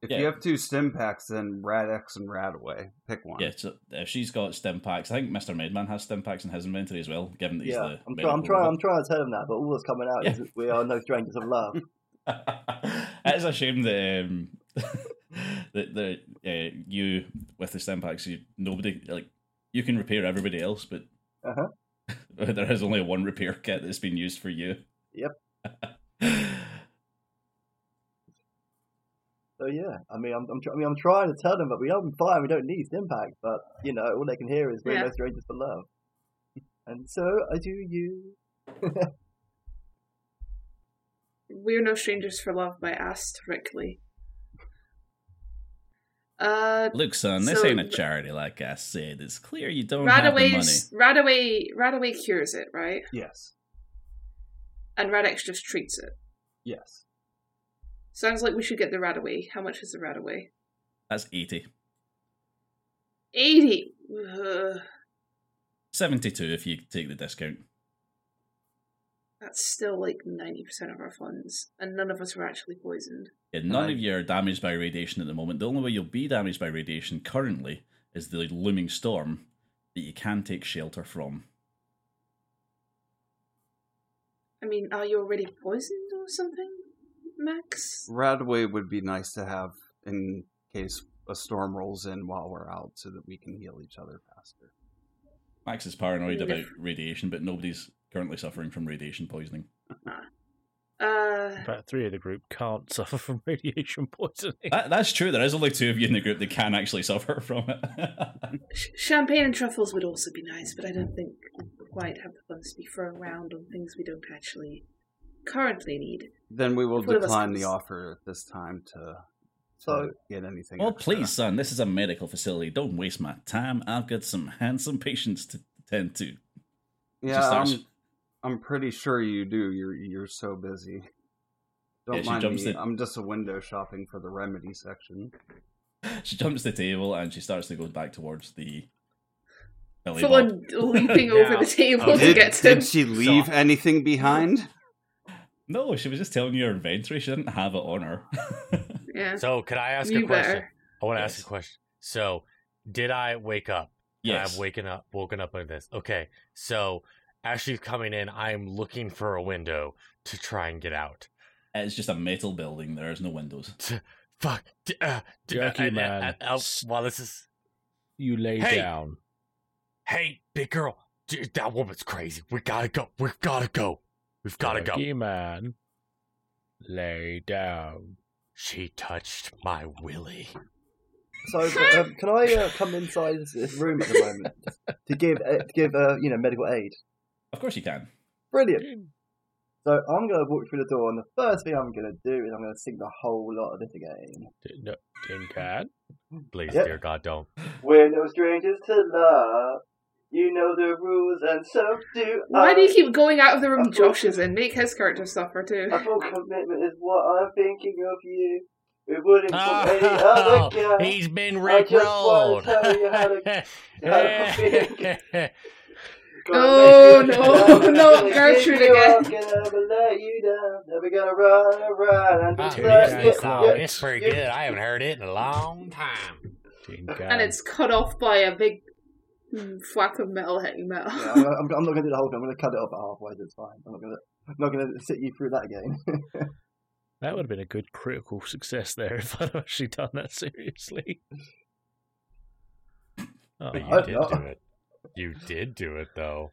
If
Yeah.
you have two stim packs, then Rad X and Radaway. Pick one.
yeah. So if she's got stim packs, I think Mister Medman has stim packs in his inventory as well. Given that he's
Yeah,
the
I'm, try- I'm
medical
trying. I'm trying to tell him that, but all that's coming out is
Yeah.
that we are no strangers of love.
it is a shame that um, that that uh, you with the stem packs, you nobody like you can repair everybody else, but
Uh-huh.
there is only one repair kit that's been used for you.
Yep. So yeah, I mean, I'm, I'm, tr- I mean, I'm trying to tell them, but we don't fine. We don't need stim packs, but you know, all they can hear is "We're
Yeah.
no strangers for love," and so I do you.
We're no strangers for love by Asterically. Uh,
Look, son, this
So-
ain't a charity, like I said. It's clear you don't have the money.
Radaway's Radaway Radaway cures it, right?
Yes.
And Rad-X just treats it.
Yes.
Sounds like we should get the Radaway. How much is the Radaway?
That's eighty.
Eighty. Ugh,
72 if you take the discount.
That's still like ninety percent of our funds, and none of us were actually poisoned.
Yeah, none
Aye.
of you are damaged by radiation at the moment. The only way you'll be damaged by radiation currently is the looming storm that you can take shelter from.
I mean, are you already poisoned or something, Max?
Radway would be nice to have in case a storm rolls in while we're out, so that we can heal each other faster.
Max is paranoid about radiation, but nobody's currently suffering from radiation poisoning.
Uh,
About three of the group can't suffer from radiation poisoning.
That, that's true. There is only two of you in the group that can actually suffer from it.
champagne and truffles would also be nice, but I don't think we quite have the funds to be thrown around on things we don't actually currently need.
Then we will
One of us
decline the offer at this time to, to
So-
get anything.
well,
extra.
please, son, this is a medical facility. Don't waste my time. I've got some handsome patients to tend to.
Yeah,
starts-
I'm, I'm pretty sure you do. You're you're so busy. Don't
Yeah,
mind
jumps
me.
the-
I'm just a window shopping for the remedy section.
She jumps the table and she starts to go back towards the. Billy
Full on leaping over
Now-
the table
Oh,
to
Did,
get to him.
did she leave anything behind?
No, she was just telling you her inventory. She didn't have it on her.
Yeah.
So, could I ask
you
a question?
better.
I want to
Yes.
ask a question. So, did I wake up? And
yes.
I've waken up, woken up like this. Okay, so as she's coming in, I'm looking for a window to try and get out.
It's just a metal building. There's no windows.
Fuck. D- uh, d-
Jerky
uh, uh,
man.
uh, uh, while this is,
You lay
Hey!
down.
hey, big girl, d- that woman's crazy. We gotta go. We've gotta go. We've gotta go.
Jerky man. Lay down.
She touched my willy.
So um, can I uh, come inside this- this room at the moment to give uh, to give uh, you know medical aid?
Of course you can.
Brilliant. Hmm. So I'm going to walk through the door, and the first thing I'm going to do is I'm going to sing the whole lot of this again.
Tin- no, tin can.
Please,
Yep.
dear God, don't.
We're no strangers to love. You know the rules, and so do I
Why
I.
do you keep going out of the room Josh is in? Make his character suffer too.
A full commitment is what I'm thinking of you. It wouldn't ah, from
Oh,
any other guy.
he's been
I just wanna
rickrolled.
Oh,
Gonna make
no,
down,
no, Gertrude again.
never let you down. Never gonna run around and
Ah,
just
Tin
dude,
let
can
this
you-
song,
cry.
it's pretty good. I haven't heard it in a long time.
And it's cut off by a big mm, whack of metal hitting metal.
Yeah, I'm, I'm, I'm not going to do the whole thing. I'm going to cut it off at halfway. so It's fine. I'm not going to. I'm not going to sit you through that again.
That would have been a good critical success there if I'd actually done that seriously. Oh,
But you
I-
did
I-
do it. You did do it, though.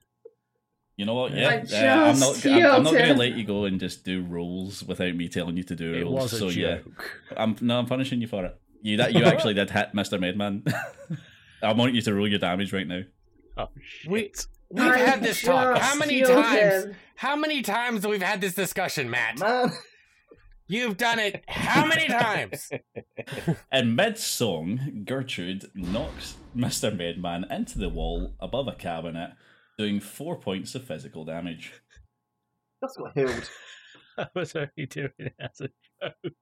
You know what?
I
Yeah, uh, I'm not. I'm, I'm not going to let you go and just do rolls without me telling you to do
it
rolls.
was a
so yeah. I'm no, I'm punishing you for it. You that you actually did hit Mister Medman. I want you to roll your damage right now.
Oh, shit.
We we've
I
had this talk. How many
killed
times?
him.
How many times we've we had this discussion, Matt?
Man,
You've done it how many times?
In mid song, Gertrude knocks Mr. Medman into the wall above a cabinet, doing four points of physical damage.
Just got healed.
I was only doing it as a joke.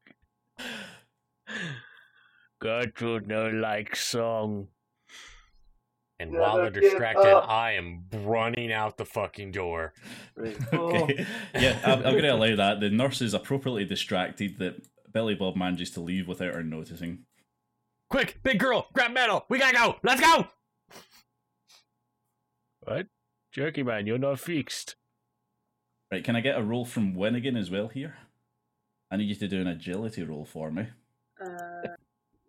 Gertrude no like song.
And
Never
while they're distracted. I am running out the fucking door.
Three, four.
Okay. yeah, I'm, I'm going to allow that. The nurse is appropriately distracted that Billy Bob manages to leave without her noticing.
Quick, big girl, grab metal. We gotta go. Let's go.
What? Jerky man, you're not fixed.
Right, can I get a roll from Winnigan as well here? I need you to do an agility roll for me.
Uh,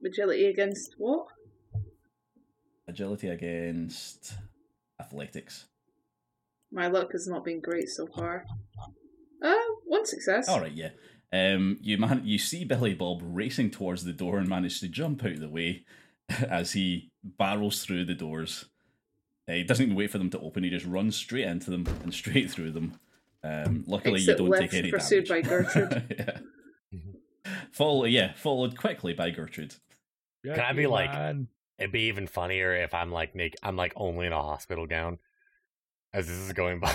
agility against what?
Agility against athletics.
My luck has not been great so far. Uh, one success.
All right, yeah. Um, you man, you see Billy Bob racing towards the door and manage to jump out of the way as he barrels through the doors. Uh, he doesn't even wait for them to open; he just runs straight into them and straight through them. Um, luckily,
Exit
you don't take any
pursued
damage.
by Gertrude.
yeah. Follow, yeah, followed quickly by Gertrude.
Can I be like-
man.
It'd be even funnier if I'm like naked. I'm like only in a hospital gown as this is going by.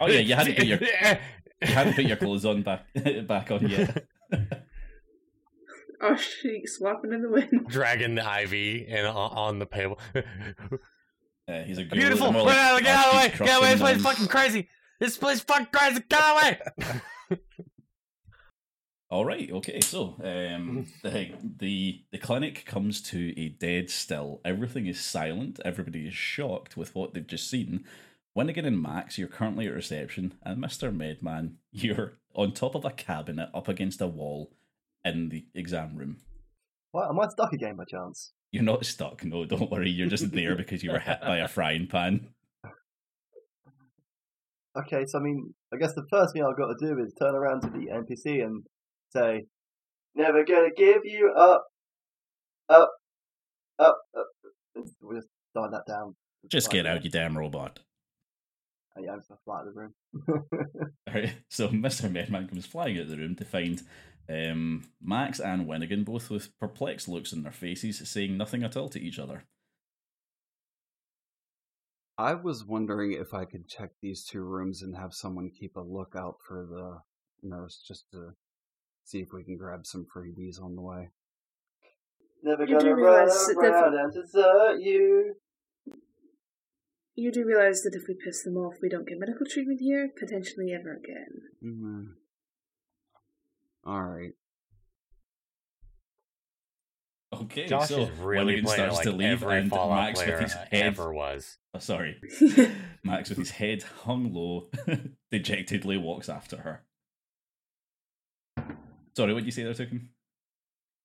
Oh yeah, you had to put your you hadn't put your clothes on back back on yet.
oh, she's flapping in the wind.
dragging the IV and on, on the table.
Uh, he's a girl,
Beautiful.
more
Get
like
out, get out of the way. Get out of the way. This place is fucking crazy. This place is fucking crazy. Get out of the way.
All right. Okay. So, um, the the the clinic comes to a dead still. Everything is silent. Everybody is shocked with what they've just seen. Winnigan and Max, you're currently at reception, and Mister Medman, you're on top of a cabinet up against a wall in the exam room.
What, am I stuck again by chance?
You're not stuck. No, don't worry. You're just there because you were hit by a frying pan.
Okay, so I mean, I guess the first thing I've got to do is turn around to the NPC and say, "Never gonna give you up, up, up, up." We'll just die that down.
Just get out, you damn robot.
And yeah, I'm just gonna fly out of the room.
Alright, so Mr. Medman comes flying out of the room to find um, Max and Winnigan both with perplexed looks on their faces, saying nothing at all to each other.
I was wondering if I could check these two rooms and have someone keep a lookout for the nurse just to see if we can grab some freebies on the way.
Never
You do
gonna run
realise that
around and desert you.
You do realise that if we piss them off, we don't get medical treatment here, potentially ever again.
Mm-hmm. All right.
Okay,
Josh
so
is really
Winnigan
playing
starts
like
to leave,
every
and
Fallout
Max
player
with his head.
ever was.
Oh, sorry, Max with his head hung low, dejectedly walks after her. Sorry, what did you say there, Token?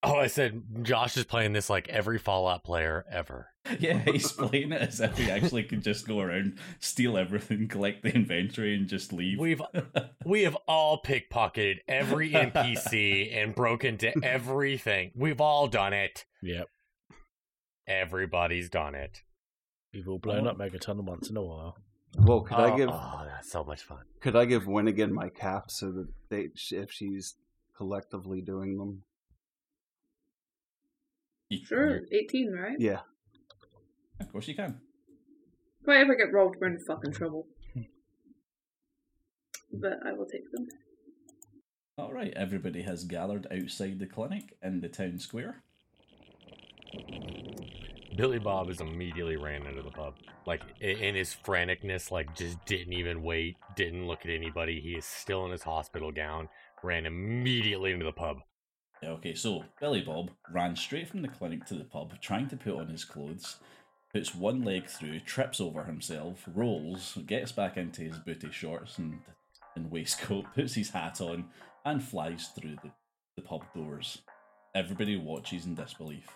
Oh, I said Josh is playing this like every Fallout player ever.
Yeah, he's playing it as if he actually could just go around, steal everything, collect the inventory, and just leave.
We've we have all pickpocketed every NPC and broken into everything. We've all done it.
Yep.
Everybody's done it.
We've all blown up Megaton once in a while.
Well, could
oh,
I give
oh, that's so much fun.
could I give Winnigan my cap so that they if she's collectively doing them?
Sure, 18, right?
Yeah.
of course you can.
If I ever get robbed, we're in fucking trouble. But I will take them.
All right, everybody has gathered outside the clinic in the town square.
Billy Bob is immediately ran into the pub. Like in his franticness, like just didn't even wait, didn't look at anybody. He is still in his hospital gown, ran immediately into the pub.
Okay, so Billy Bob ran straight from the clinic to the pub, trying to put on his clothes, puts one leg through, trips over himself, rolls, gets back into his booty shorts and, and waistcoat, puts his hat on, and flies through the, the pub doors. Everybody watches in disbelief.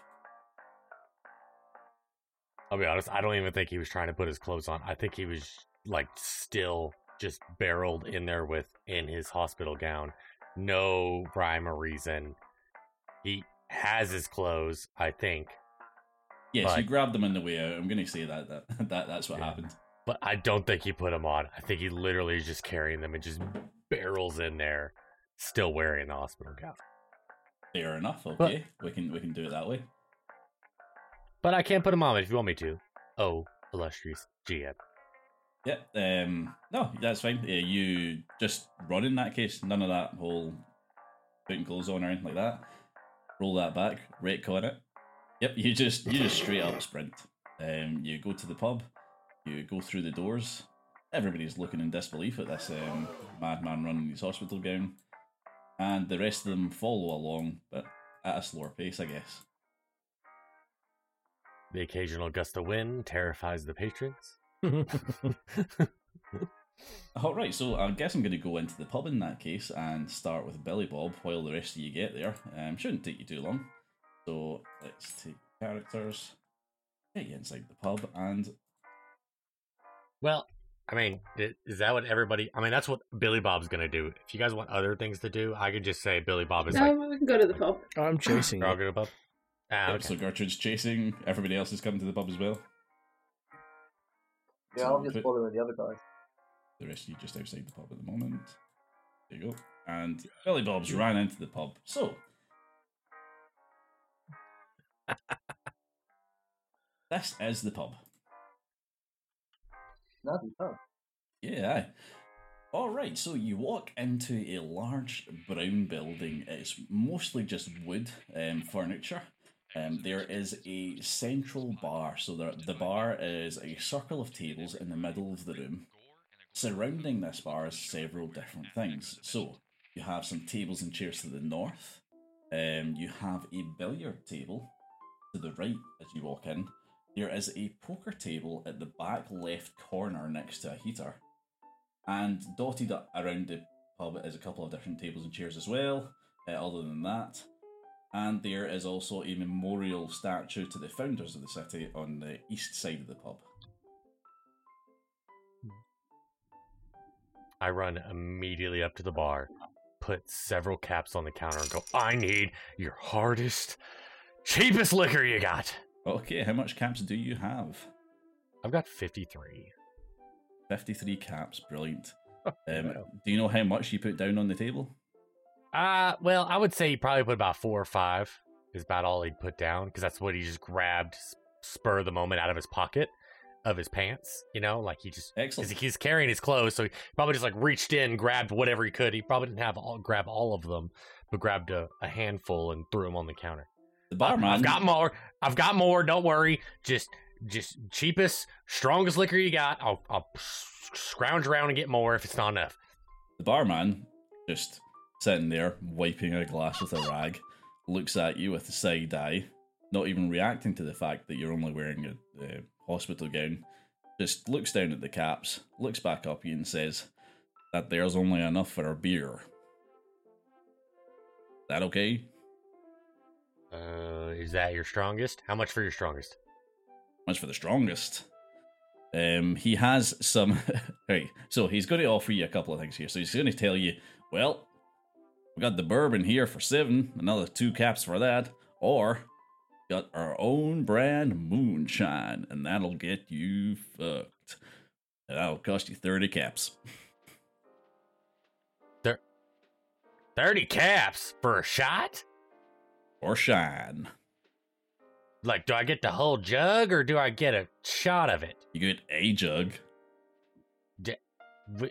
I'll be honest, I don't even think he was trying to put his clothes on. I think he was like still just barreled in there with in his hospital gown. No rhyme or reason. He has his clothes, I think,
Yes,
But-
you grabbed them in the way out. I'm going to say that, that, that that's what
Yeah.
happened.
but I don't think he put them on. I think he literally is just carrying them and just barrels in there. still wearing the hospital gown.
Fair enough. Okay, we can we can do it that way.
But I can't put them on if you want me to. Oh, illustrious GM.
Yep. Um, no, that's fine. Uh, you just run in that case. None of that whole putting clothes on or anything like that. Roll that back. Retcon it. Yep. You just you just straight up sprint. Um, you go to the pub. You go through the doors. Everybody's looking in disbelief at this um, madman running his hospital gown, and the rest of them follow along, but at a slower pace, I guess.
The occasional gust of wind terrifies the patrons.
All right, so I guess I'm going to go into the pub in that case and start with Billy Bob while the rest of you get there. Um, shouldn't take you too long. So let's take characters, get you inside the pub, and
Well, I mean, is that what everybody? I mean, that's what Billy Bob's gonna do. If you guys want other things to do, I could just say Billy Bob is
No,
like,
we can go to the pub.
I'm chasing
"We're all
it.
good above." Ah,
Yep,
okay.
so Gertrude's chasing. Everybody else is coming to the pub as well.
Yeah, I'm just following the other guys.
The rest of you just outside the pub at the moment. There you go. And Billy Bob's ran into the pub. So. this is the pub.
Fun.
Yeah. aye. All right, so you walk into a large brown building. It's mostly just wood um, furniture. Um, there is a central bar. So the, the bar is a circle of tables in the middle of the room. Surrounding this bar is several different things. So you have some tables and chairs to the north. Um, you have a billiard table to the right as you walk in. There is a poker table at the back left corner next to a heater. And dotted around the pub is a couple of different tables and chairs as well, uh, other than that. And there is also a memorial statue to the founders of the city on the east side of the pub.
I run immediately up to the bar, put several caps on the counter, and go, "I need your hardest, cheapest liquor you got."
Okay, how much caps do you have?
I've got fifty-three.
53 caps, brilliant. Um. Do you know how much you put down on the table?
Uh, well, I would say he probably put about four or five. Is about all he'd put down because that's what he just grabbed, spur of the moment out of his pocket of his pants. You know, like he just
Excellent.
he's carrying his clothes, so he probably just like reached in, grabbed whatever he could. He probably didn't have all grab all of them, but grabbed a, a handful and threw them on the counter.
The barman.
I've got more. I've got more. Don't worry. Just, just cheapest, strongest liquor you got. I'll, I'll scrounge around and get more if it's not enough.
The barman, just sitting there wiping a glass with a rag, looks at you with a side eye, not even reacting to the fact that you're only wearing a, a hospital gown. Just looks down at the caps, looks back up at you, and says that there's only enough for a beer. That okay?
Uh, is that your strongest? How much for your strongest?
Much for the strongest. Um, he has some. right, so he's going to offer you a couple of things here. So he's going to tell you, well, we got the bourbon here for seven, another two caps for that, or got our own brand moonshine, and that'll get you fucked. And that'll cost you thirty caps.
Thirty caps for a shot?
Or shine.
Like, do I get the whole jug or do I get a shot of it?
You get a jug.
Wh-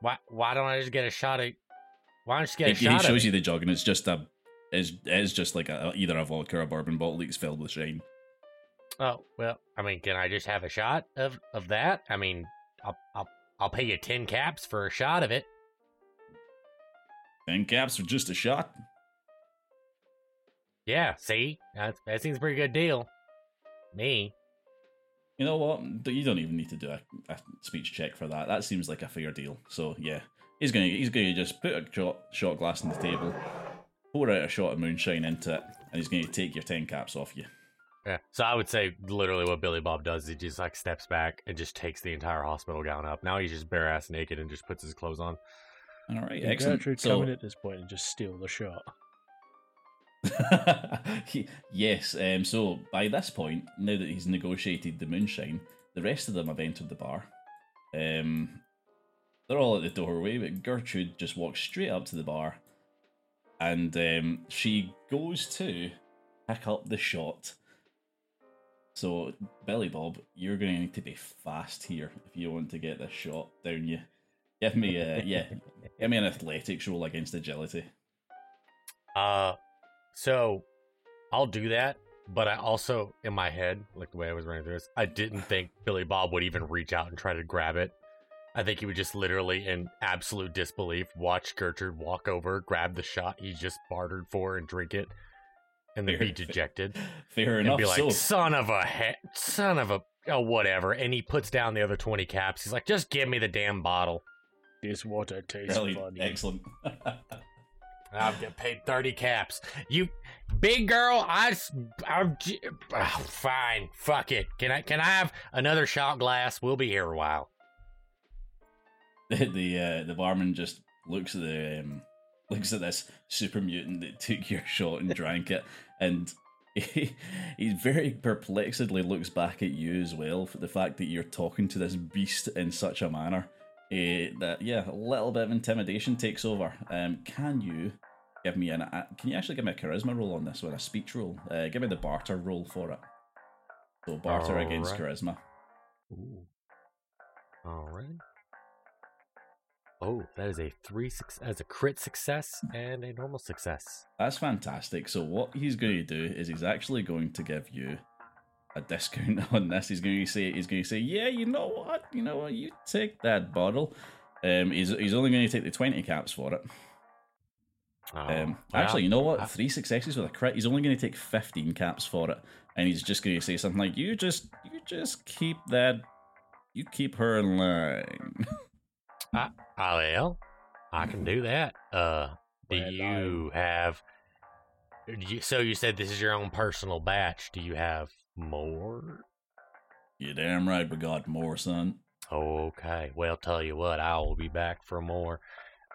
Why? Why don't I just get a shot of? Why don't just get a
He, he
shot
shows you the jug, and it's just a. It's, it's just like a, either a vodka or a bourbon bottle that's filled with shine.
Oh well, I mean, can I just have a shot of of that? I mean, I'll I'll I'll pay you ten caps for a shot of it.
Ten caps for just a shot.
Yeah, see, That's, that seems a pretty good deal. Me,
You know what? You don't even need to do a, a speech check for that. That seems like a fair deal. So yeah, he's gonna he's gonna just put a shot, shot glass on the table, pour out a shot of moonshine into it, and he's gonna take your ten caps off you.
yeah. So I would say literally what Billy Bob does, he just like steps back and just takes the entire hospital gown up. Now he's just bare ass naked and just puts his clothes on.
All right,
Can
excellent.
Gertrude
So
come in at this point and just steal the shot?
yes. Um. So by this point, now that he's negotiated the moonshine, the rest of them have entered the bar. Um. They're all at the doorway, but Gertrude just walks straight up to the bar, and um, she goes to pick up the shot. So, Billy Bob, you're going to need to be fast here if you want to get this shot down you. Give me a yeah, give me an athletics roll against agility.
Uh, so I'll do that, but I also, in my head, like the way I was running through this, I didn't think Billy Bob would even reach out and try to grab it. I think he would just literally, in absolute disbelief, watch Gertrude walk over, grab the shot he just bartered for, and drink it, and then
Fair-
be dejected
Fair
and
enough.
be like,
so,
"Son of a he- son of a oh whatever," and he puts down the other twenty caps. He's like, "Just give me the damn bottle."
This water tastes
really
funny.
excellent.
I'll get paid 30 caps. You big girl, I I'm j- ah, fine. Fuck it. Can I can I have another shot glass? We'll be here a while.
the the, uh, the barman just looks at the um, looks at this super mutant that took your shot and drank it, and he, he very perplexedly looks back at you as well for the fact that you're talking to this beast in such a manner. Uh, that yeah, a little bit of intimidation takes over. Um, can you give me an? Uh, can you actually give me a charisma roll on this one, a speech roll? Uh, give me the barter roll for it. So barter against
Alright.
charisma.
Ooh. All right. Oh, that is a three as a crit success and a normal success.
That's fantastic. So what he's going to do is he's actually going to give you a discount on this. He's going to say he's going to say, yeah, you know what, you know what, you take that bottle. Um, he's he's only going to take the twenty caps for it.
Oh,
Um, actually, you know what? Three successes with a crit. He's only going to take fifteen caps for it, and he's just going to say something like, "You just, you just keep that, you keep her in line."
Ah, well, I can do that. Uh, do
Well,
you have? do you- So you said this is your own personal batch. Do you have more?
you damn right, we got more, son.
Okay. Well, tell you what, I will be back for more.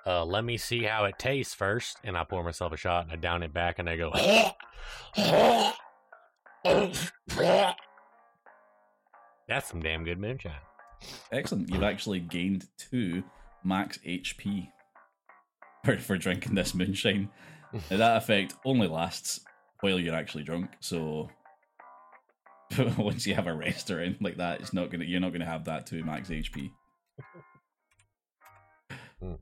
Uh, let me see how it tastes first, and I pour myself a shot and I down it back and I go. That's some damn good moonshine.
Excellent. You've actually gained two max HP for, for drinking this moonshine. Now, that effect only lasts while you're actually drunk. So once you have a rest or anything like that, it's not gonna. You're not gonna have that two max HP. Hmm.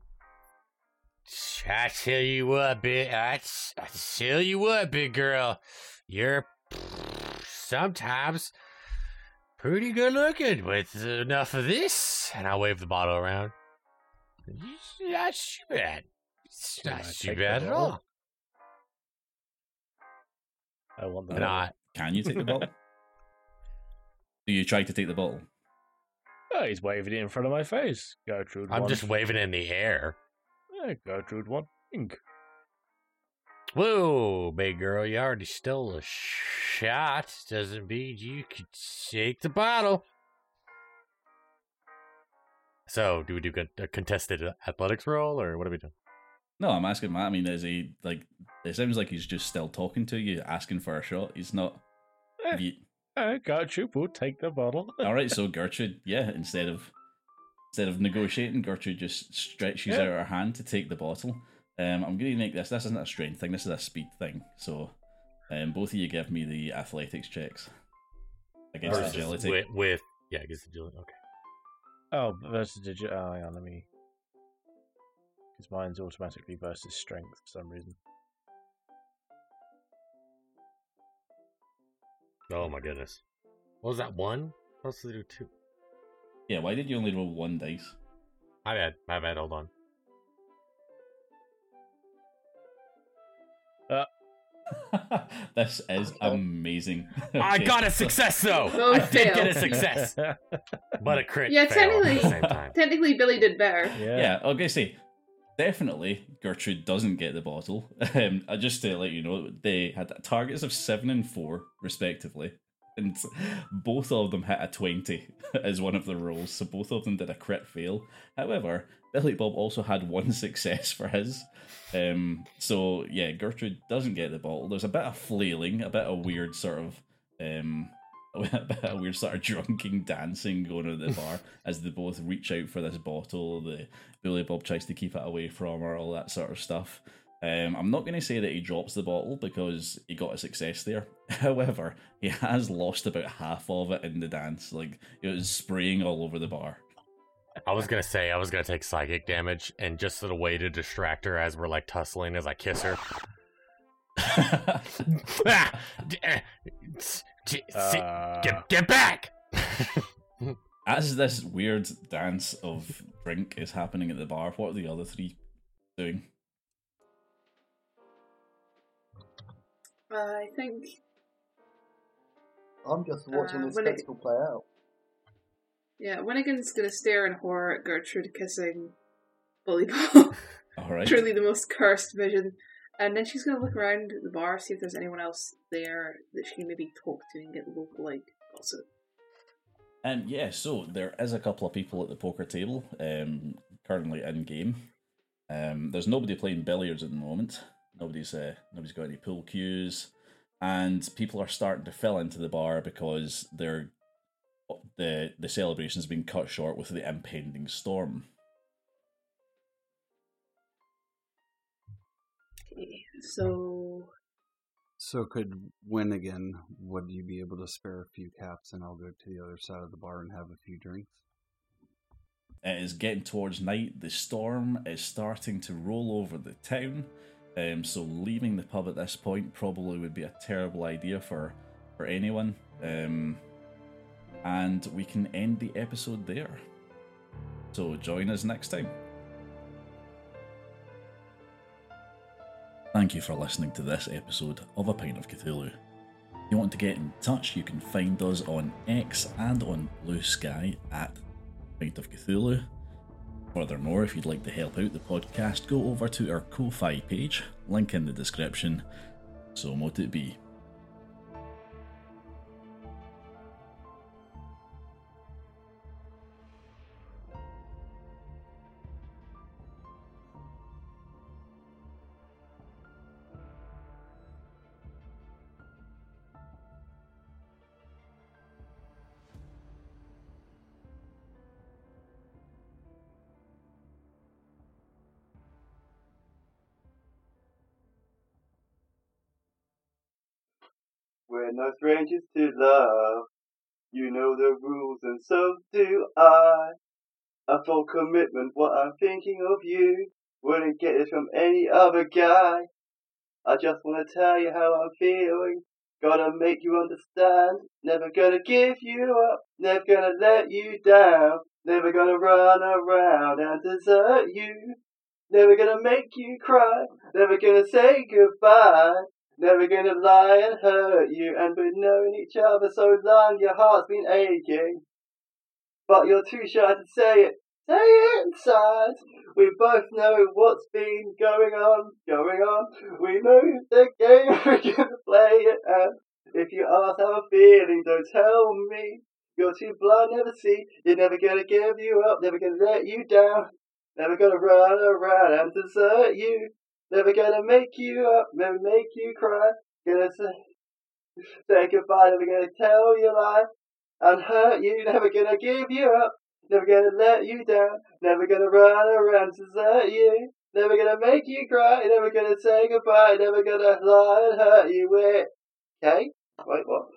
I tell you what, big. I, I tell you what, big girl, you're sometimes pretty good looking with enough of this. And I wave the bottle around. It's not too bad. It's
Can
not
I
too bad at all.
I want that.
And I,
Can you take the bottle? Do you try to take the bottle?
Oh, he's waving it in front of my face. Gertrude.
I'm
one-
just waving in the air.
Yeah, Gertrude, one pink.
Whoa, big girl, you already stole a shot. Doesn't mean you could shake the bottle. So, do we do a contested athletics roll, or what are we doing?
No, I'm asking Matt. I mean, is he like? It sounds like he's just still talking to you, asking for a shot. He's not.
Eh.
you-
Uh, Gertrude will take the bottle.
All right, so Gertrude, yeah, instead of instead of negotiating, Gertrude just stretches
Yeah.
out her hand to take the bottle. Um, I'm going to make this. This isn't a strength thing. This is a speed thing. So, um, both of you give me the athletics checks against
Versus
agility.
With, with yeah, against agility. Okay.
Oh, versus agility. Oh, yeah, let me. Because mine's automatically versus strength for some reason.
Oh my goodness. What was that one? Supposed to do two.
Yeah, why did you only roll one dice?
My bad. My bad. Hold on.
this is amazing.
I got a success though.
Oh,
I did get a success, but a crit.
Yeah,
fail at the
technically- Technically, Billy did better.
yeah.
Yeah, okay, say definitely Gertrude doesn't get the bottle. Um, uh, just to let you know, they had targets of seven and four respectively, and both of them hit a twenty as one of the rolls. So both of them did a crit fail. However, Billy Bob also had one success for his. Um, so yeah, Gertrude doesn't get the bottle. There's a bit of flailing, a bit of weird sort of um, a weird sort of drunken dancing going on at the bar as they both reach out for this bottle. The Billy Bob tries to keep it away from her, all that sort of stuff. Um, I'm not going to say that he drops the bottle because he got a success there. However, he has lost about half of it in the dance. Like it was spraying all over the bar.
I was gonna say I was gonna take psychic damage, and just a way to distract her as we're like tussling, as I kiss her. Ah, d- s- t- sit- get get back!
As this weird dance of drink is happening at the bar, what are the other three doing?
I think
I'm just watching
Uh,
this
when
spectacle play out.
yeah, Winnigan's gonna stare in horror at Gertrude kissing Bully Bob.
All right.
Truly the most cursed vision. And then she's gonna look around the bar, see if there's anyone else there that she can maybe talk to and get local like gossip.
And yeah, so there is a couple of people at the poker table um, currently in game. Um, there's nobody playing billiards at the moment. Nobody's uh, nobody's got any pool cues, and people are starting to fill into the bar because they're the the celebration's been cut short with the impending storm.
Okay, so
So could win again. Would you be able to spare a few caps, and I'll go to the other side of the bar and have a few drinks?
It is getting towards night. The storm is starting to roll over the town. Um, so leaving the pub at this point probably would be a terrible idea for for anyone. Um, and we can end the episode there. So join us next time. Thank you for listening to this episode of A Pint of Cthulhu. If you want to get in touch, you can find us on X and on Bluesky at Pint of Cthulhu. Furthermore, if you'd like to help out the podcast, go over to our Ko-Fi page, link in the description. So mote it be.
No strangers to love. You know the rules and so do I. A full commitment, what I'm thinking of you. Wouldn't get this from any other guy. I just wanna tell you how I'm feeling. Gotta make you understand. Never gonna give you up. Never gonna let you down. Never gonna run around and desert you. Never gonna make you cry. Never gonna say goodbye. Never gonna lie and hurt you, and we've known each other so long, your heart's been aching. But you're too shy to say it. Say it inside. We both know what's been going on, going on. We know the game we're gonna play it, and if you ask how I'm feeling, don't tell me. You're too blind, never see. You're never gonna give you up, never gonna let you down. Never gonna run around and desert you. Never gonna make you up, never make you cry. Gonna say, say goodbye, never gonna tell you lie and hurt you. Never gonna give you up, never gonna let you down. Never gonna run around to desert you. Never gonna make you cry, never gonna say goodbye, never gonna lie and hurt you. Wait, okay? Wait, what?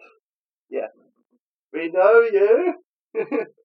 Yeah. We know you.